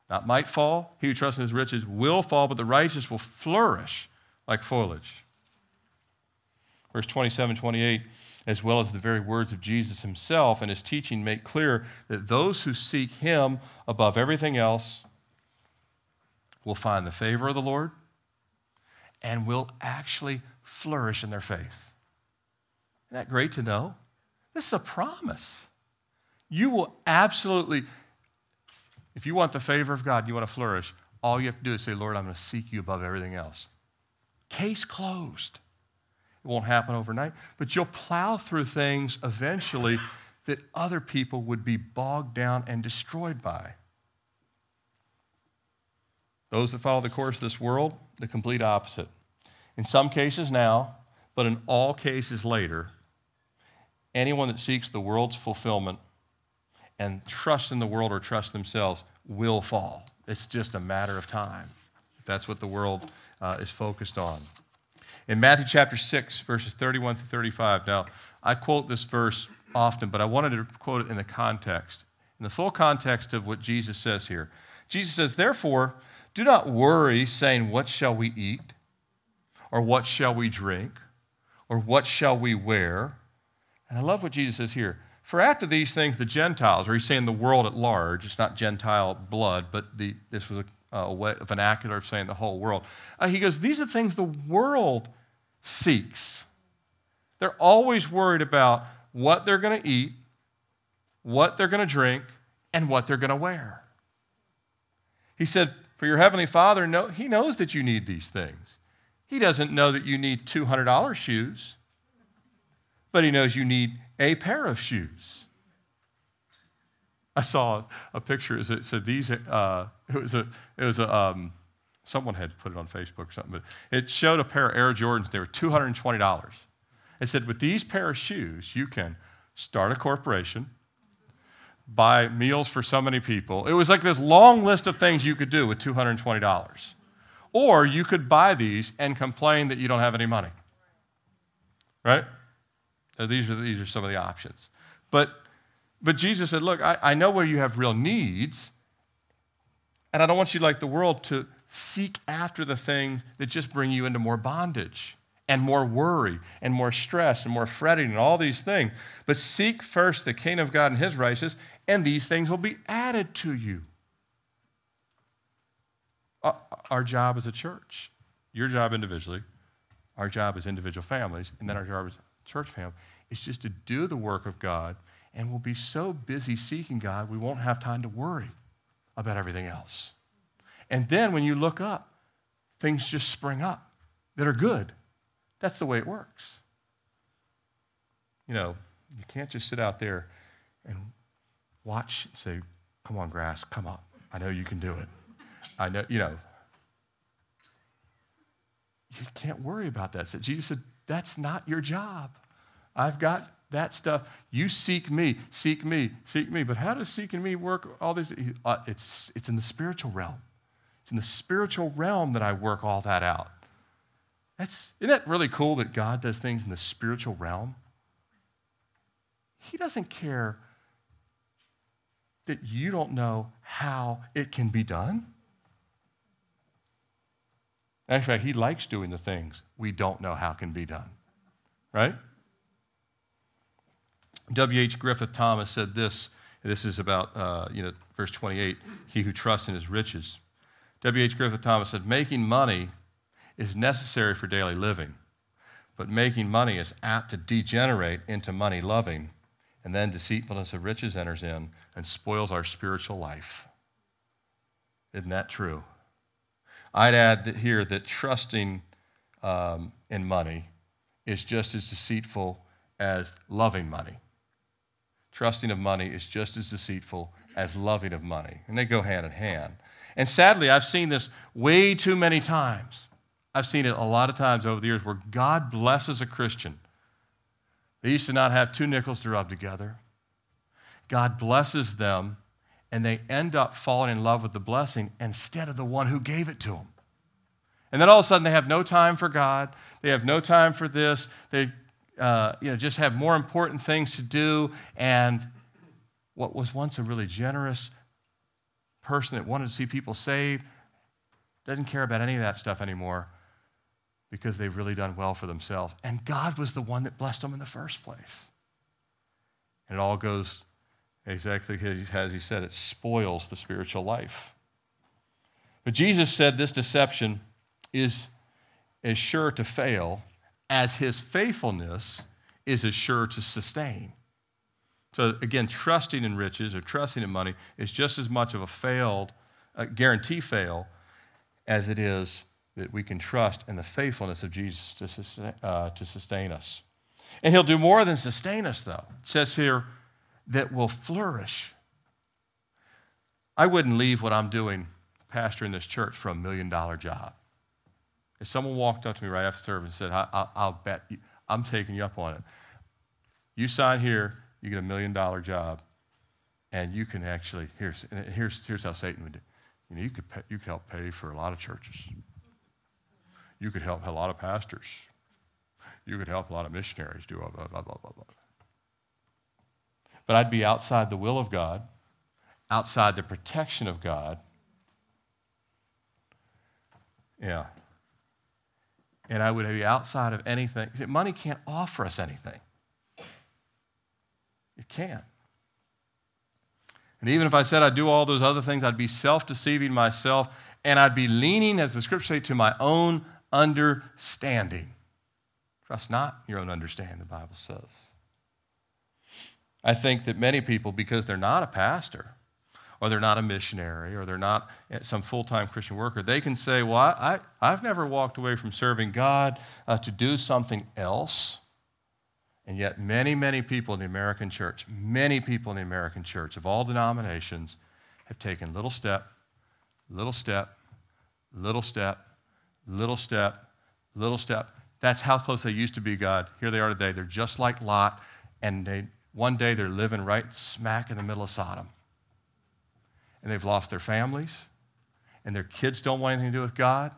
Not might fall. He who trusts in his riches will fall, but the righteous will flourish like foliage. Verse 27, 28, as well as the very words of Jesus himself and his teaching make clear that those who seek him above everything else will find the favor of the Lord and will actually flourish in their faith. Isn't that great to know? This is a promise. You will absolutely, if you want the favor of God, you want to flourish, all you have to do is say, Lord, I'm going to seek you above everything else. Case closed. It won't happen overnight, but you'll plow through things eventually that other people would be bogged down and destroyed by. Those that follow the course of this world, the complete opposite. In some cases now, but in all cases later, anyone that seeks the world's fulfillment and trusts in the world or trust themselves will fall. It's just a matter of time. That's what the world uh, is focused on. In Matthew chapter 6, verses 31 to 35, now I quote this verse often, but I wanted to quote it in the context, in the full context of what Jesus says here. Jesus says, Therefore, do not worry, saying, What shall we eat? Or what shall we drink? Or what shall we wear? And I love what Jesus says here. For after these things, the Gentiles, or he's saying the world at large, it's not Gentile blood, but the, this was a uh, a vernacular of saying the whole world. Uh, he goes, These are things the world seeks. They're always worried about what they're going to eat, what they're going to drink, and what they're going to wear. He said, For your heavenly Father, know, He knows that you need these things. He doesn't know that you need $200 shoes, but He knows you need a pair of shoes. I saw a picture. It said these. Uh, it was a. It was a. Um, someone had put it on Facebook or something, but it showed a pair of Air Jordans. They were two hundred and twenty dollars. It said with these pair of shoes, you can start a corporation, buy meals for so many people. It was like this long list of things you could do with two hundred and twenty dollars, or you could buy these and complain that you don't have any money. Right? These are these are some of the options, but but Jesus said, Look, I, I know where you have real needs, and I don't want you, like the world, to seek after the things that just bring you into more bondage and more worry and more stress and more fretting and all these things. But seek first the kingdom of God and his righteousness, and these things will be added to you. Uh, uh, our job as a church, your job individually, our job as individual families, and then our job as church family, is just to do the work of God and we'll be so busy seeking God, we won't have time to worry about everything else. And then when you look up, things just spring up that are good. That's the way it works. You know, you can't just sit out there and watch and say, Come on, grass, come up. I know you can do it. I know, you know. You can't worry about that. So Jesus said, That's not your job. I've got that stuff. You seek me, seek me, seek me. But how does seeking me work? All this, uh, it's, it's in the spiritual realm. It's in the spiritual realm that I work all that out. That's, isn't that really cool that God does things in the spiritual realm? He doesn't care that you don't know how it can be done. In fact, he likes doing the things we don't know how can be done. Right? W.H. Griffith Thomas said this. This is about, uh, you know, verse 28 he who trusts in his riches. W.H. Griffith Thomas said, Making money is necessary for daily living, but making money is apt to degenerate into money loving, and then deceitfulness of riches enters in and spoils our spiritual life. Isn't that true? I'd add that here that trusting um, in money is just as deceitful as loving money trusting of money is just as deceitful as loving of money. And they go hand in hand. And sadly, I've seen this way too many times. I've seen it a lot of times over the years where God blesses a Christian. They used to not have two nickels to rub together. God blesses them, and they end up falling in love with the blessing instead of the one who gave it to them. And then all of a sudden, they have no time for God. They have no time for this. They uh, you know, just have more important things to do. And what was once a really generous person that wanted to see people saved doesn't care about any of that stuff anymore because they've really done well for themselves. And God was the one that blessed them in the first place. And it all goes exactly as he said, it spoils the spiritual life. But Jesus said this deception is, as sure to fail as his faithfulness is as sure to sustain. So, again, trusting in riches or trusting in money is just as much of a failed, a guarantee fail, as it is that we can trust in the faithfulness of Jesus to sustain, uh, to sustain us. And he'll do more than sustain us, though. It says here that we'll flourish. I wouldn't leave what I'm doing pastoring this church for a million dollar job. If someone walked up to me right after service and said, I, will bet you, I'm taking you up on it. You sign here, you get a million dollar job, and you can actually, here's, here's, here's how Satan would do. You know, you could, pay, you could help pay for a lot of churches. You could help a lot of pastors. You could help a lot of missionaries do blah, blah, blah, blah, blah. But I'd be outside the will of God, outside the protection of God. Yeah, and I would be outside of anything. Money can't offer us anything. It can't. And even if I said I'd do all those other things, I'd be self deceiving myself and I'd be leaning, as the scriptures say, to my own understanding. Trust not your own understanding, the Bible says. I think that many people, because they're not a pastor, or they're not a missionary, or they're not some full time Christian worker, they can say, Well, I, I, have never walked away from serving God uh, to do something else. And yet, many, many people in the American church, many people in the American church of all denominations have taken little step, little step, little step, little step, little step. That's how close they used to be, God. Here they are today. They're just like Lot, and they, one day they're living right smack in the middle of Sodom. And they've lost their families, and their kids don't want anything to do with God.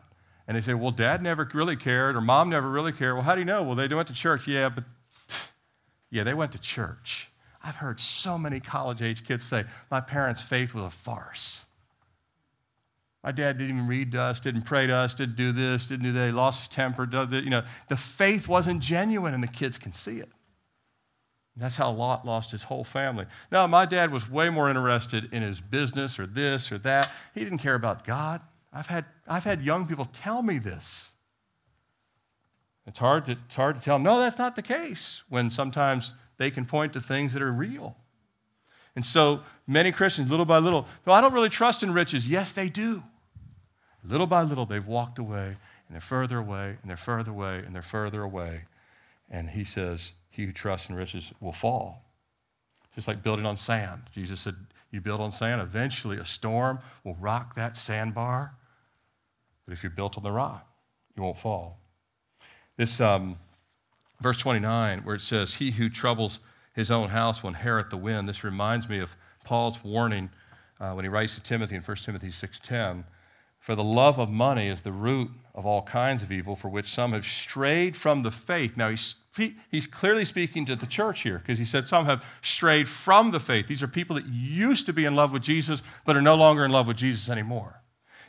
And they say, Well, dad never really cared, or mom never really cared. Well, how do you know? Well, they went to church. Yeah, but [SNIFFS] yeah, they went to church. I've heard so many college age kids say, My parents' faith was a farce. My dad didn't even read to us, didn't pray to us, didn't do this, didn't do that. He lost his temper. You know, the faith wasn't genuine, and the kids can see it. That's how Lot lost his whole family. Now, my dad was way more interested in his business or this or that. He didn't care about God. I've had, I've had young people tell me this. It's hard, to, it's hard to tell them, no, that's not the case, when sometimes they can point to things that are real. And so many Christians, little by little, no, I don't really trust in riches. Yes, they do. Little by little, they've walked away, and they're further away, and they're further away, and they're further away. And he says, He who trusts in riches will fall. Just like building on sand. Jesus said, You build on sand, eventually a storm will rock that sandbar. But if you're built on the rock, you won't fall. This um, verse 29, where it says, He who troubles his own house will inherit the wind. This reminds me of Paul's warning uh, when he writes to Timothy in 1 Timothy 6.10 for the love of money is the root of all kinds of evil, for which some have strayed from the faith. Now, he's, he's clearly speaking to the church here because he said some have strayed from the faith. These are people that used to be in love with Jesus, but are no longer in love with Jesus anymore.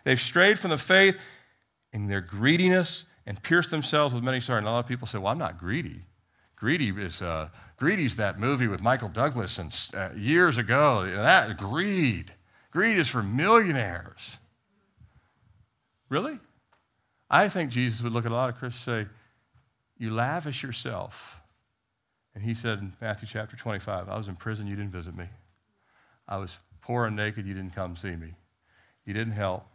They've strayed from the faith in their greediness and pierced themselves with many sorrows. And a lot of people say, Well, I'm not greedy. Greedy is uh, Greedy's that movie with Michael Douglas and uh, years ago. That greed. Greed is for millionaires. Really? I think Jesus would look at a lot of Christians and say, You lavish yourself. And he said in Matthew chapter 25, I was in prison, you didn't visit me. I was poor and naked, you didn't come see me. You didn't help.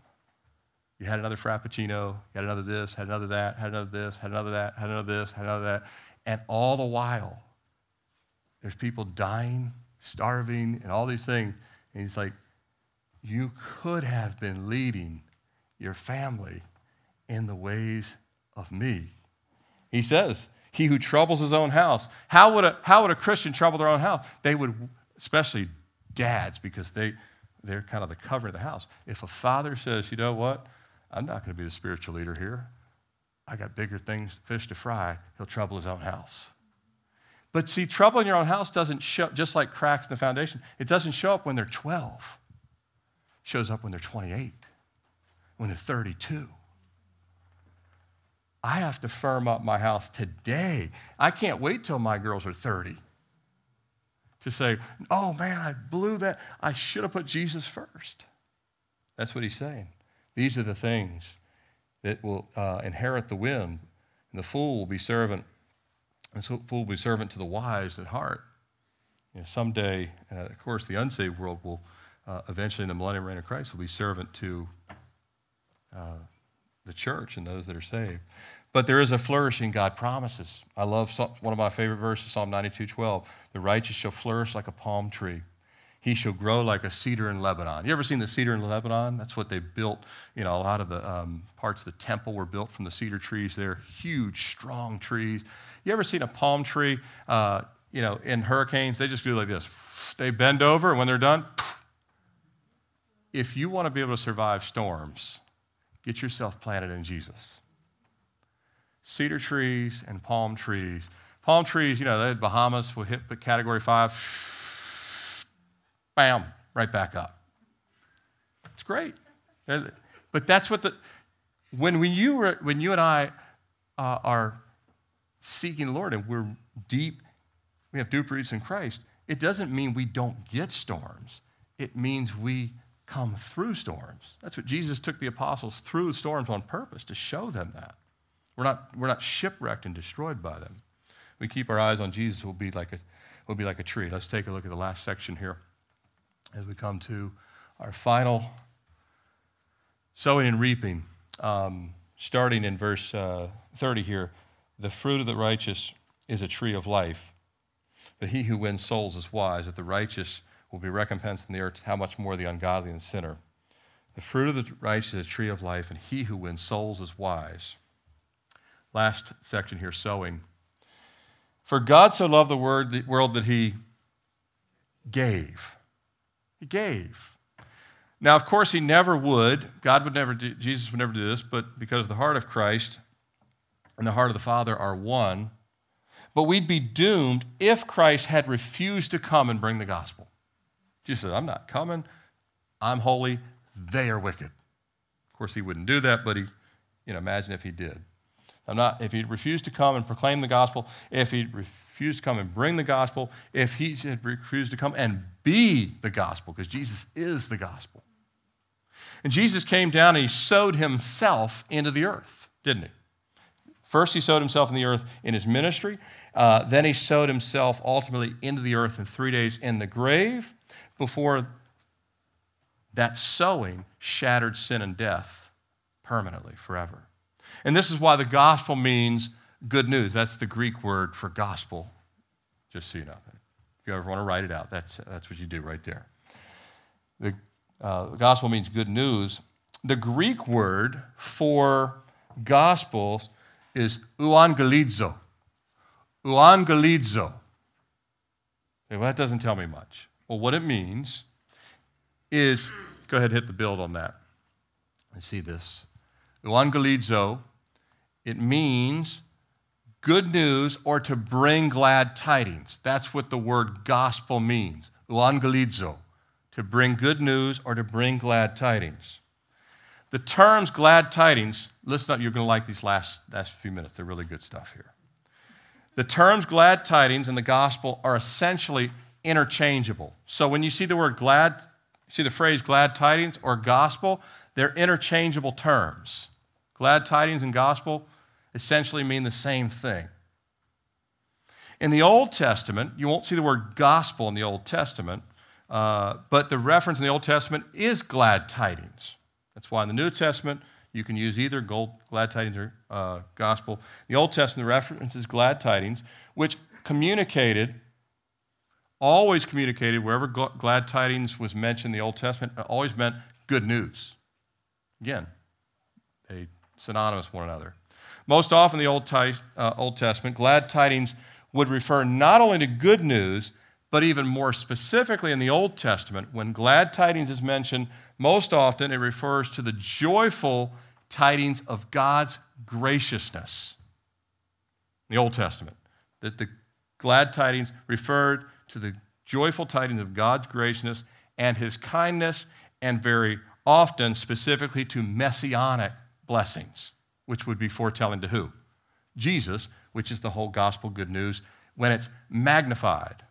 You had another frappuccino, you had another this, had another that, had another this, had another that, had another this, had another that. And all the while, there's people dying, starving, and all these things. And he's like, You could have been leading your family in the ways of me. He says, He who troubles his own house. How would a, how would a Christian trouble their own house? They would, especially dads, because they, they're kind of the cover of the house. If a father says, You know what? I'm not going to be the spiritual leader here. I got bigger things, fish to fry, he'll trouble his own house. But see, trouble in your own house doesn't show, just like cracks in the foundation, it doesn't show up when they're 12. It shows up when they're 28 when they're 32. I have to firm up my house today. I can't wait till my girls are 30 to say, oh man, I blew that. I should have put Jesus first. That's what he's saying. These are the things that will uh, inherit the wind, and the fool will be servant. And so fool will be servant to the wise at heart. You know, someday, uh, of course, the unsaved world will uh, eventually, in the millennium reign of Christ, will be servant to uh, the church and those that are saved. But there is a flourishing God promises. I love one of my favorite verses, Psalm 92 12. The righteous shall flourish like a palm tree. He shall grow like a cedar in Lebanon. You ever seen the cedar in Lebanon? That's what they built. You know, a lot of the um, parts of the temple were built from the cedar trees. They're huge, strong trees. You ever seen a palm tree? Uh, you know, in hurricanes, they just do like this. They bend over, and when they're done, if you want to be able to survive storms, Get yourself planted in Jesus. Cedar trees and palm trees. Palm trees, you know, they had Bahamas will hit category five, bam, right back up. It's great. But that's what the, when, when, you, were, when you and I uh, are seeking the Lord and we're deep, we have deep roots in Christ, it doesn't mean we don't get storms. It means we come through storms. That's what Jesus took the apostles through storms on purpose to show them that. We're not, we're not shipwrecked and destroyed by them. We keep our eyes on Jesus, we'll be, like a, we'll be like a tree. Let's take a look at the last section here as we come to our final sowing and reaping. Um, starting in verse uh, 30 here the fruit of the righteous is a tree of life, But he who wins souls is wise. that the righteous will be recompensed in the earth, how much more the ungodly and sinner? The fruit of the righteous is a tree of life, and he who wins souls is wise. Last section here, sowing. For God so loved the world that he gave. He gave. Now, of course, he never would. God would never do, Jesus would never do this, but because the heart of Christ and the heart of the Father are one, but we'd be doomed if Christ had refused to come and bring the gospel. Jesus said, I'm not coming. I'm holy. They are wicked. Of course, he wouldn't do that, but he, you know, imagine if he did. I'm not, if he refused to come and proclaim the gospel, if he refused to come and bring the gospel, if he had refused to come and be the gospel, because Jesus is the gospel. And Jesus came down and he sowed himself into the earth, didn't he? First, he sowed himself in the earth in his ministry. Uh, then he sowed himself ultimately into the earth in three days in the grave before that sowing shattered sin and death permanently, forever. And this is why the gospel means good news. That's the Greek word for gospel, just so you know. If you ever want to write it out, that's, that's what you do right there. The, uh, gospel means good news. The Greek word for gospel is euangelizo. Euangelizo. well, that doesn't tell me much. Well, what it means is, go ahead and hit the build on that. I see this. Euangelizo, it means good news or to bring glad tidings. That's what the word gospel means. Euangelizo, to bring good news or to bring glad tidings. The terms glad tidings, listen up, you're going to like these last, last few minutes. They're really good stuff here. The terms glad tidings and the gospel are essentially interchangeable. So when you see the word glad, see the phrase glad tidings or gospel, they're interchangeable terms. Glad tidings and gospel essentially mean the same thing. In the Old Testament, you won't see the word gospel in the Old Testament, uh, but the reference in the Old Testament is glad tidings. That's why in the New Testament, you can use either gold, glad tidings or uh, gospel. The Old Testament, the reference is glad tidings, which communicated, always communicated, wherever glad tidings was mentioned in the Old Testament, always meant good news. Again, they synonymous one another. Most often, the Old, uh, Old Testament, glad tidings would refer not only to good news, but even more specifically in the Old Testament, when glad tidings is mentioned, most often it refers to the joyful tidings of God's graciousness. In the Old Testament, that the glad tidings referred to the joyful tidings of God's graciousness and his kindness, and very often specifically to messianic blessings, which would be foretelling to who? Jesus, which is the whole gospel good news when it's magnified.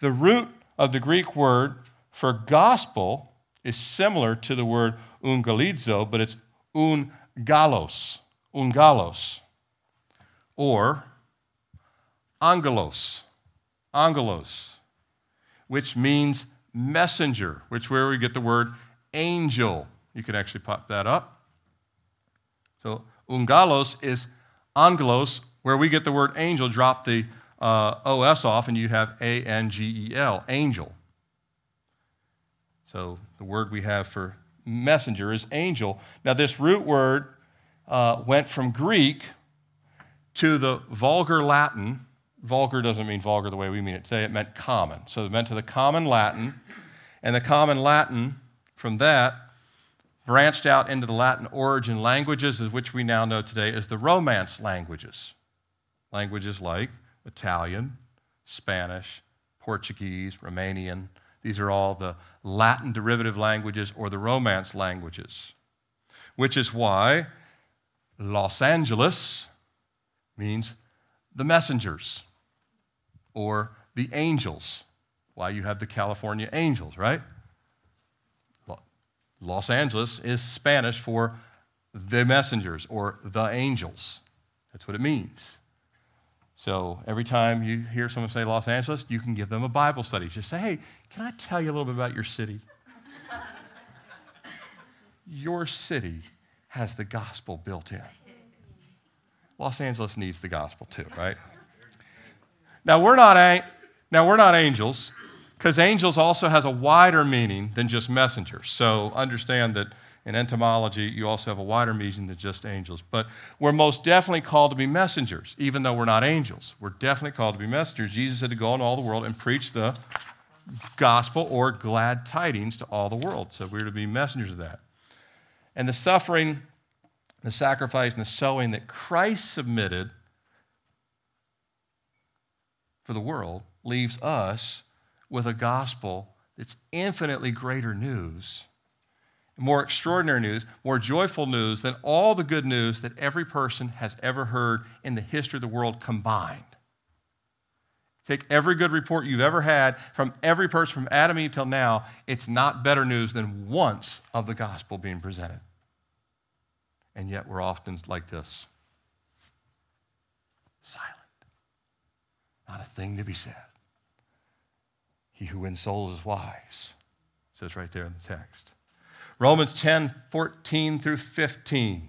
The root of the Greek word for gospel is similar to the word ungalizo, but it's ungalos, ungalos, or angelos, angelos, which means messenger, which where we get the word angel. You can actually pop that up. So ungalos is angelos, where we get the word angel. Drop the uh, os off, and you have a n g e l, angel. So the word we have for messenger is angel. Now, this root word uh, went from Greek to the vulgar Latin. Vulgar doesn't mean vulgar the way we mean it today, it meant common. So it meant to the common Latin. And the common Latin, from that, branched out into the Latin origin languages, which we now know today as the Romance languages. Languages like Italian, Spanish, Portuguese, Romanian, these are all the Latin derivative languages or the Romance languages, which is why Los Angeles means the messengers or the angels. Why you have the California angels, right? Los Angeles is Spanish for the messengers or the angels. That's what it means. So every time you hear someone say Los Angeles, you can give them a Bible study. Just say, hey, can I tell you a little bit about your city? [LAUGHS] your city has the gospel built in. Los Angeles needs the gospel too, right? Now we're not, now we're not angels, because angels also has a wider meaning than just messengers. So understand that in entomology, you also have a wider meaning than just angels. But we're most definitely called to be messengers, even though we're not angels. We're definitely called to be messengers. Jesus had to go into all the world and preach the gospel or glad tidings to all the world. So we're to be messengers of that. And the suffering, the sacrifice, and the sowing that Christ submitted for the world leaves us with a gospel that's infinitely greater news, more extraordinary news, more joyful news than all the good news that every person has ever heard in the history of the world combined. Take every good report you've ever had from every person from Adam Eve till now, it's not better news than once of the gospel being presented. And yet we're often like this silent. Not a thing to be said. He who wins souls is wise, says right there in the text. Romans 10 14 through 15.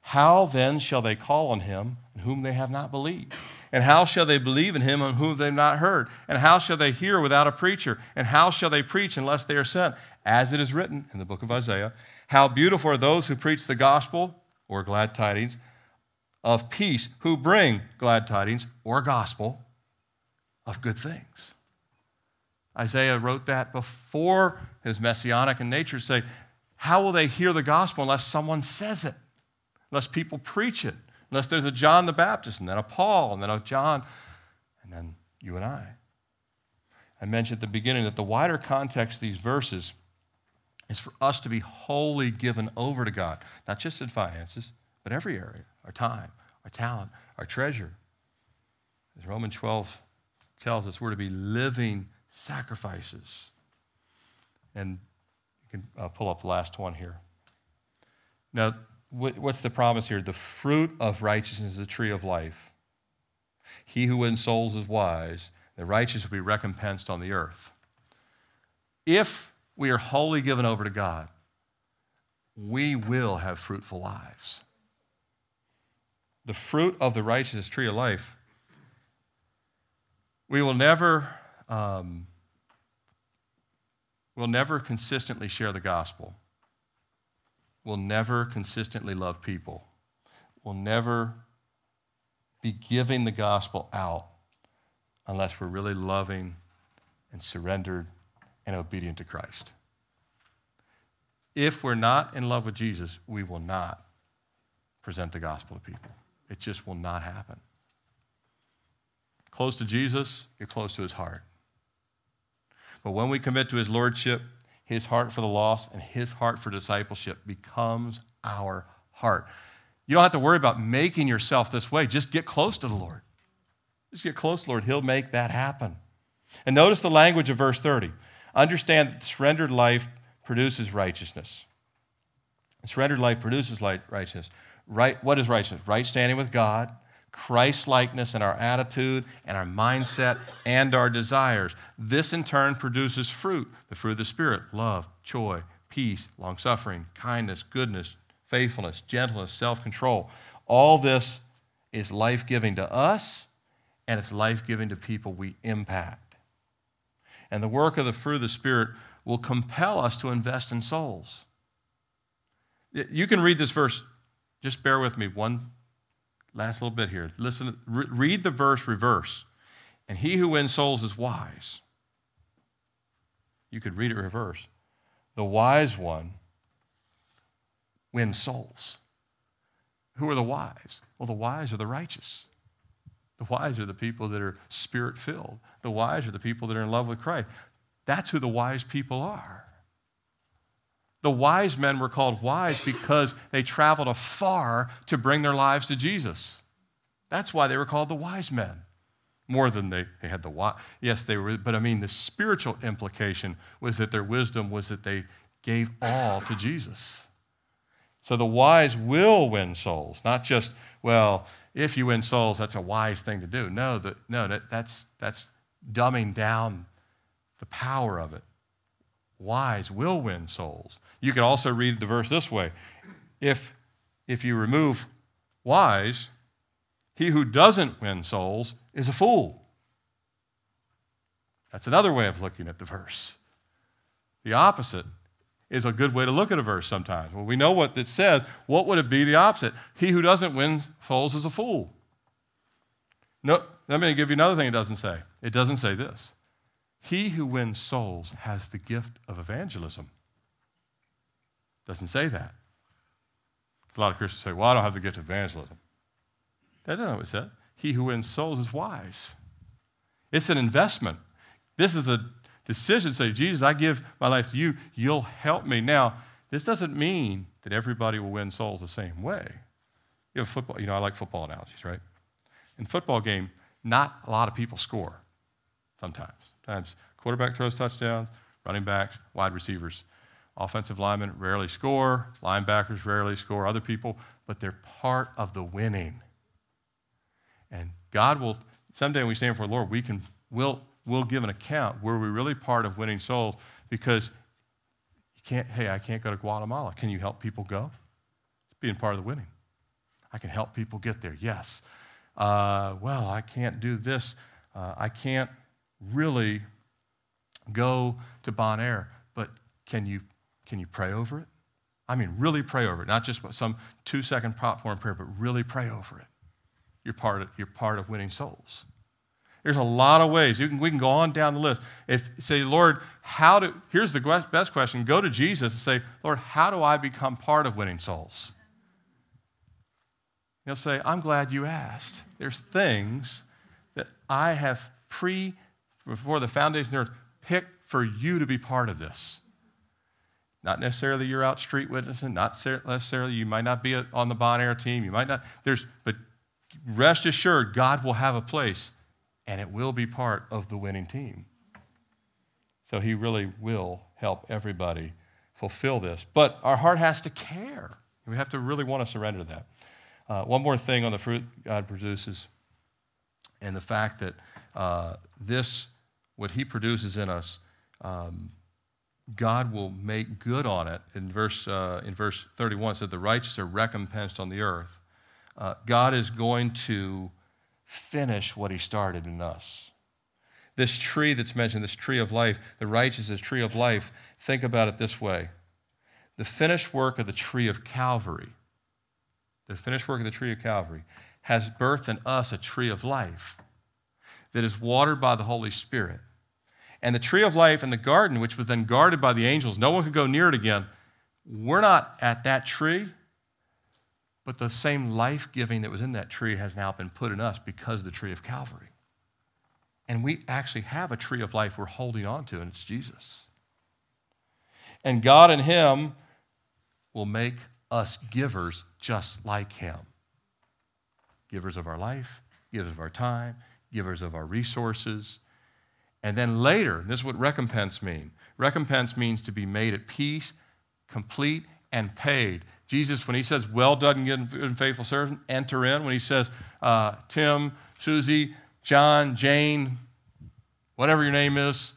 How then shall they call on him in whom they have not believed? And how shall they believe in him on whom they have not heard? And how shall they hear without a preacher? And how shall they preach unless they are sent? As it is written in the book of Isaiah, how beautiful are those who preach the gospel or glad tidings of peace, who bring glad tidings or gospel of good things. Isaiah wrote that before his messianic in nature, say, How will they hear the gospel unless someone says it? Unless people preach it? Unless there's a John the Baptist, and then a Paul, and then a John, and then you and I. I mentioned at the beginning that the wider context of these verses is for us to be wholly given over to God, not just in finances, but every area our time, our talent, our treasure. As Romans 12 tells us, we're to be living sacrifices. And you can uh, pull up the last one here. Now, what's the promise here? The fruit of righteousness is the tree of life. He who wins souls is wise. The righteous will be recompensed on the earth. If we are wholly given over to God, we will have fruitful lives. The fruit of the righteous tree of life. We will never um, we'll never consistently share the gospel. We'll never consistently love people. We'll never be giving the gospel out unless we're really loving and surrendered and obedient to Christ. If we're not in love with Jesus, we will not present the gospel to people. It just will not happen. Close to Jesus, you're close to his heart. But when we commit to his lordship, his heart for the lost and his heart for discipleship becomes our heart. You don't have to worry about making yourself this way. Just get close to the Lord. Just get close to the Lord. He'll make that happen. And notice the language of verse 30. Understand that surrendered life produces righteousness. surrendered life produces righteousness. Right, what is righteousness? Right standing with God, Christ likeness in our attitude and our mindset and our desires. This in turn produces fruit the fruit of the Spirit love, joy, peace, long suffering, kindness, goodness, faithfulness, gentleness, self control. All this is life giving to us and it's life giving to people we impact. And the work of the fruit of the Spirit will compel us to invest in souls. You can read this verse, just bear with me one last little bit here. Listen, re- read the verse reverse. And he who wins souls is wise. You could read it reverse. The wise one wins souls. Who are the wise? Well, the wise are the righteous. The wise are the people that are spirit filled. The wise are the people that are in love with Christ. That's who the wise people are. The wise men were called wise because they traveled afar to bring their lives to Jesus. That's why they were called the wise men. More than they, they had the wise. Yes, they were, but I mean, the spiritual implication was that their wisdom was that they gave all to Jesus. So the wise will win souls, not just, well, if you win souls, that's a wise thing to do. No, that, no that, that's, that's dumbing down the power of it wise will win souls. You could also read the verse this way if, if you remove wise, he who doesn't win souls is a fool. That's another way of looking at the verse. The opposite is a good way to look at a verse sometimes. Well, we know what it says. What would it be the opposite? He who doesn't win souls is a fool. No, let me give you another thing it doesn't say. It doesn't say this. He who wins souls has the gift of evangelism. Doesn't say that. A lot of Christians say, well, I don't have the gift of evangelism. That isn't what it said. He who wins souls is wise. It's an investment. This is a decision say, Jesus, I give my life to you. You'll help me. Now, this doesn't mean that everybody will win souls the same way. You have football, you know, I like football analogies, right? In football game, not a lot of people score sometimes. Sometimes quarterback throws touchdowns, running backs, wide receivers. Offensive linemen rarely score, linebackers rarely score, other people, but they're part of the winning. And God will, someday when we stand before the Lord, we can, will we'll give an account. Were we really part of winning souls? Because you can't, hey, I can't go to Guatemala. Can you help people go? It's being part of the winning. I can help people get there, yes. Uh, well, I can't do this. Uh, I can't really go to Bonaire, but can you, can you pray over it? I mean, really pray over it, not just some two second platform prayer, but really pray over it. You're part of, you're part of winning souls. There's a lot of ways. Can, we can go on down the list. If say, Lord, how do, here's the best question go to Jesus and say, Lord, how do I become part of winning souls? He'll say, I'm glad you asked. There's things that I have pre, before the foundation of the earth, picked for you to be part of this. Not necessarily you're out street witnessing, not necessarily you might not be on the Bonaire team, you might not, there's, but rest assured, God will have a place and it will be part of the winning team. So he really will help everybody fulfill this. But our heart has to care. We have to really want to surrender that. Uh, one more thing on the fruit God produces and the fact that uh, this, what he produces in us, um, God will make good on it. In verse, uh, in verse 31, it said, The righteous are recompensed on the earth. Uh, God is going to finish what he started in us. This tree that's mentioned, this tree of life, the righteous is tree of life, think about it this way. The finished work of the tree of Calvary, the finished work of the tree of Calvary, has birthed in us a tree of life that is watered by the Holy Spirit. And the tree of life in the garden, which was then guarded by the angels, no one could go near it again. We're not at that tree, but the same life giving that was in that tree has now been put in us because of the tree of Calvary. And we actually have a tree of life we're holding on to, and it's Jesus. And God and Him will make us givers just like Him givers of our life, givers of our time, givers of our resources. And then later, this is what recompense means. Recompense means to be made at peace, complete, and paid. Jesus, when he says, well done, good and faithful servant, enter in. When he says, uh, Tim, Susie, John, Jane, whatever your name is,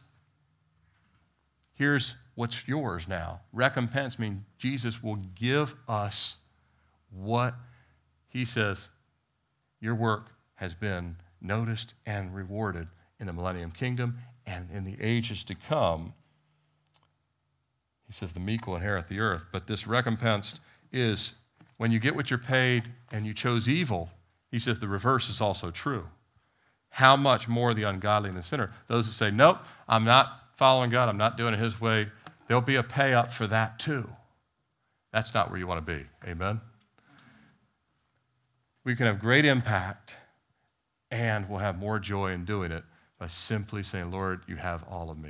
here's what's yours now. Recompense means Jesus will give us what he says your work has been noticed and rewarded in the millennium kingdom and in the ages to come. He says, The meek will inherit the earth. But this recompense is when you get what you're paid and you chose evil, he says the reverse is also true. How much more the ungodly and the sinner? Those who say, Nope, I'm not following God, I'm not doing it His way, there'll be a pay up for that too. That's not where you want to be. Amen? We can have great impact and we'll have more joy in doing it by simply saying, Lord, you have all of me.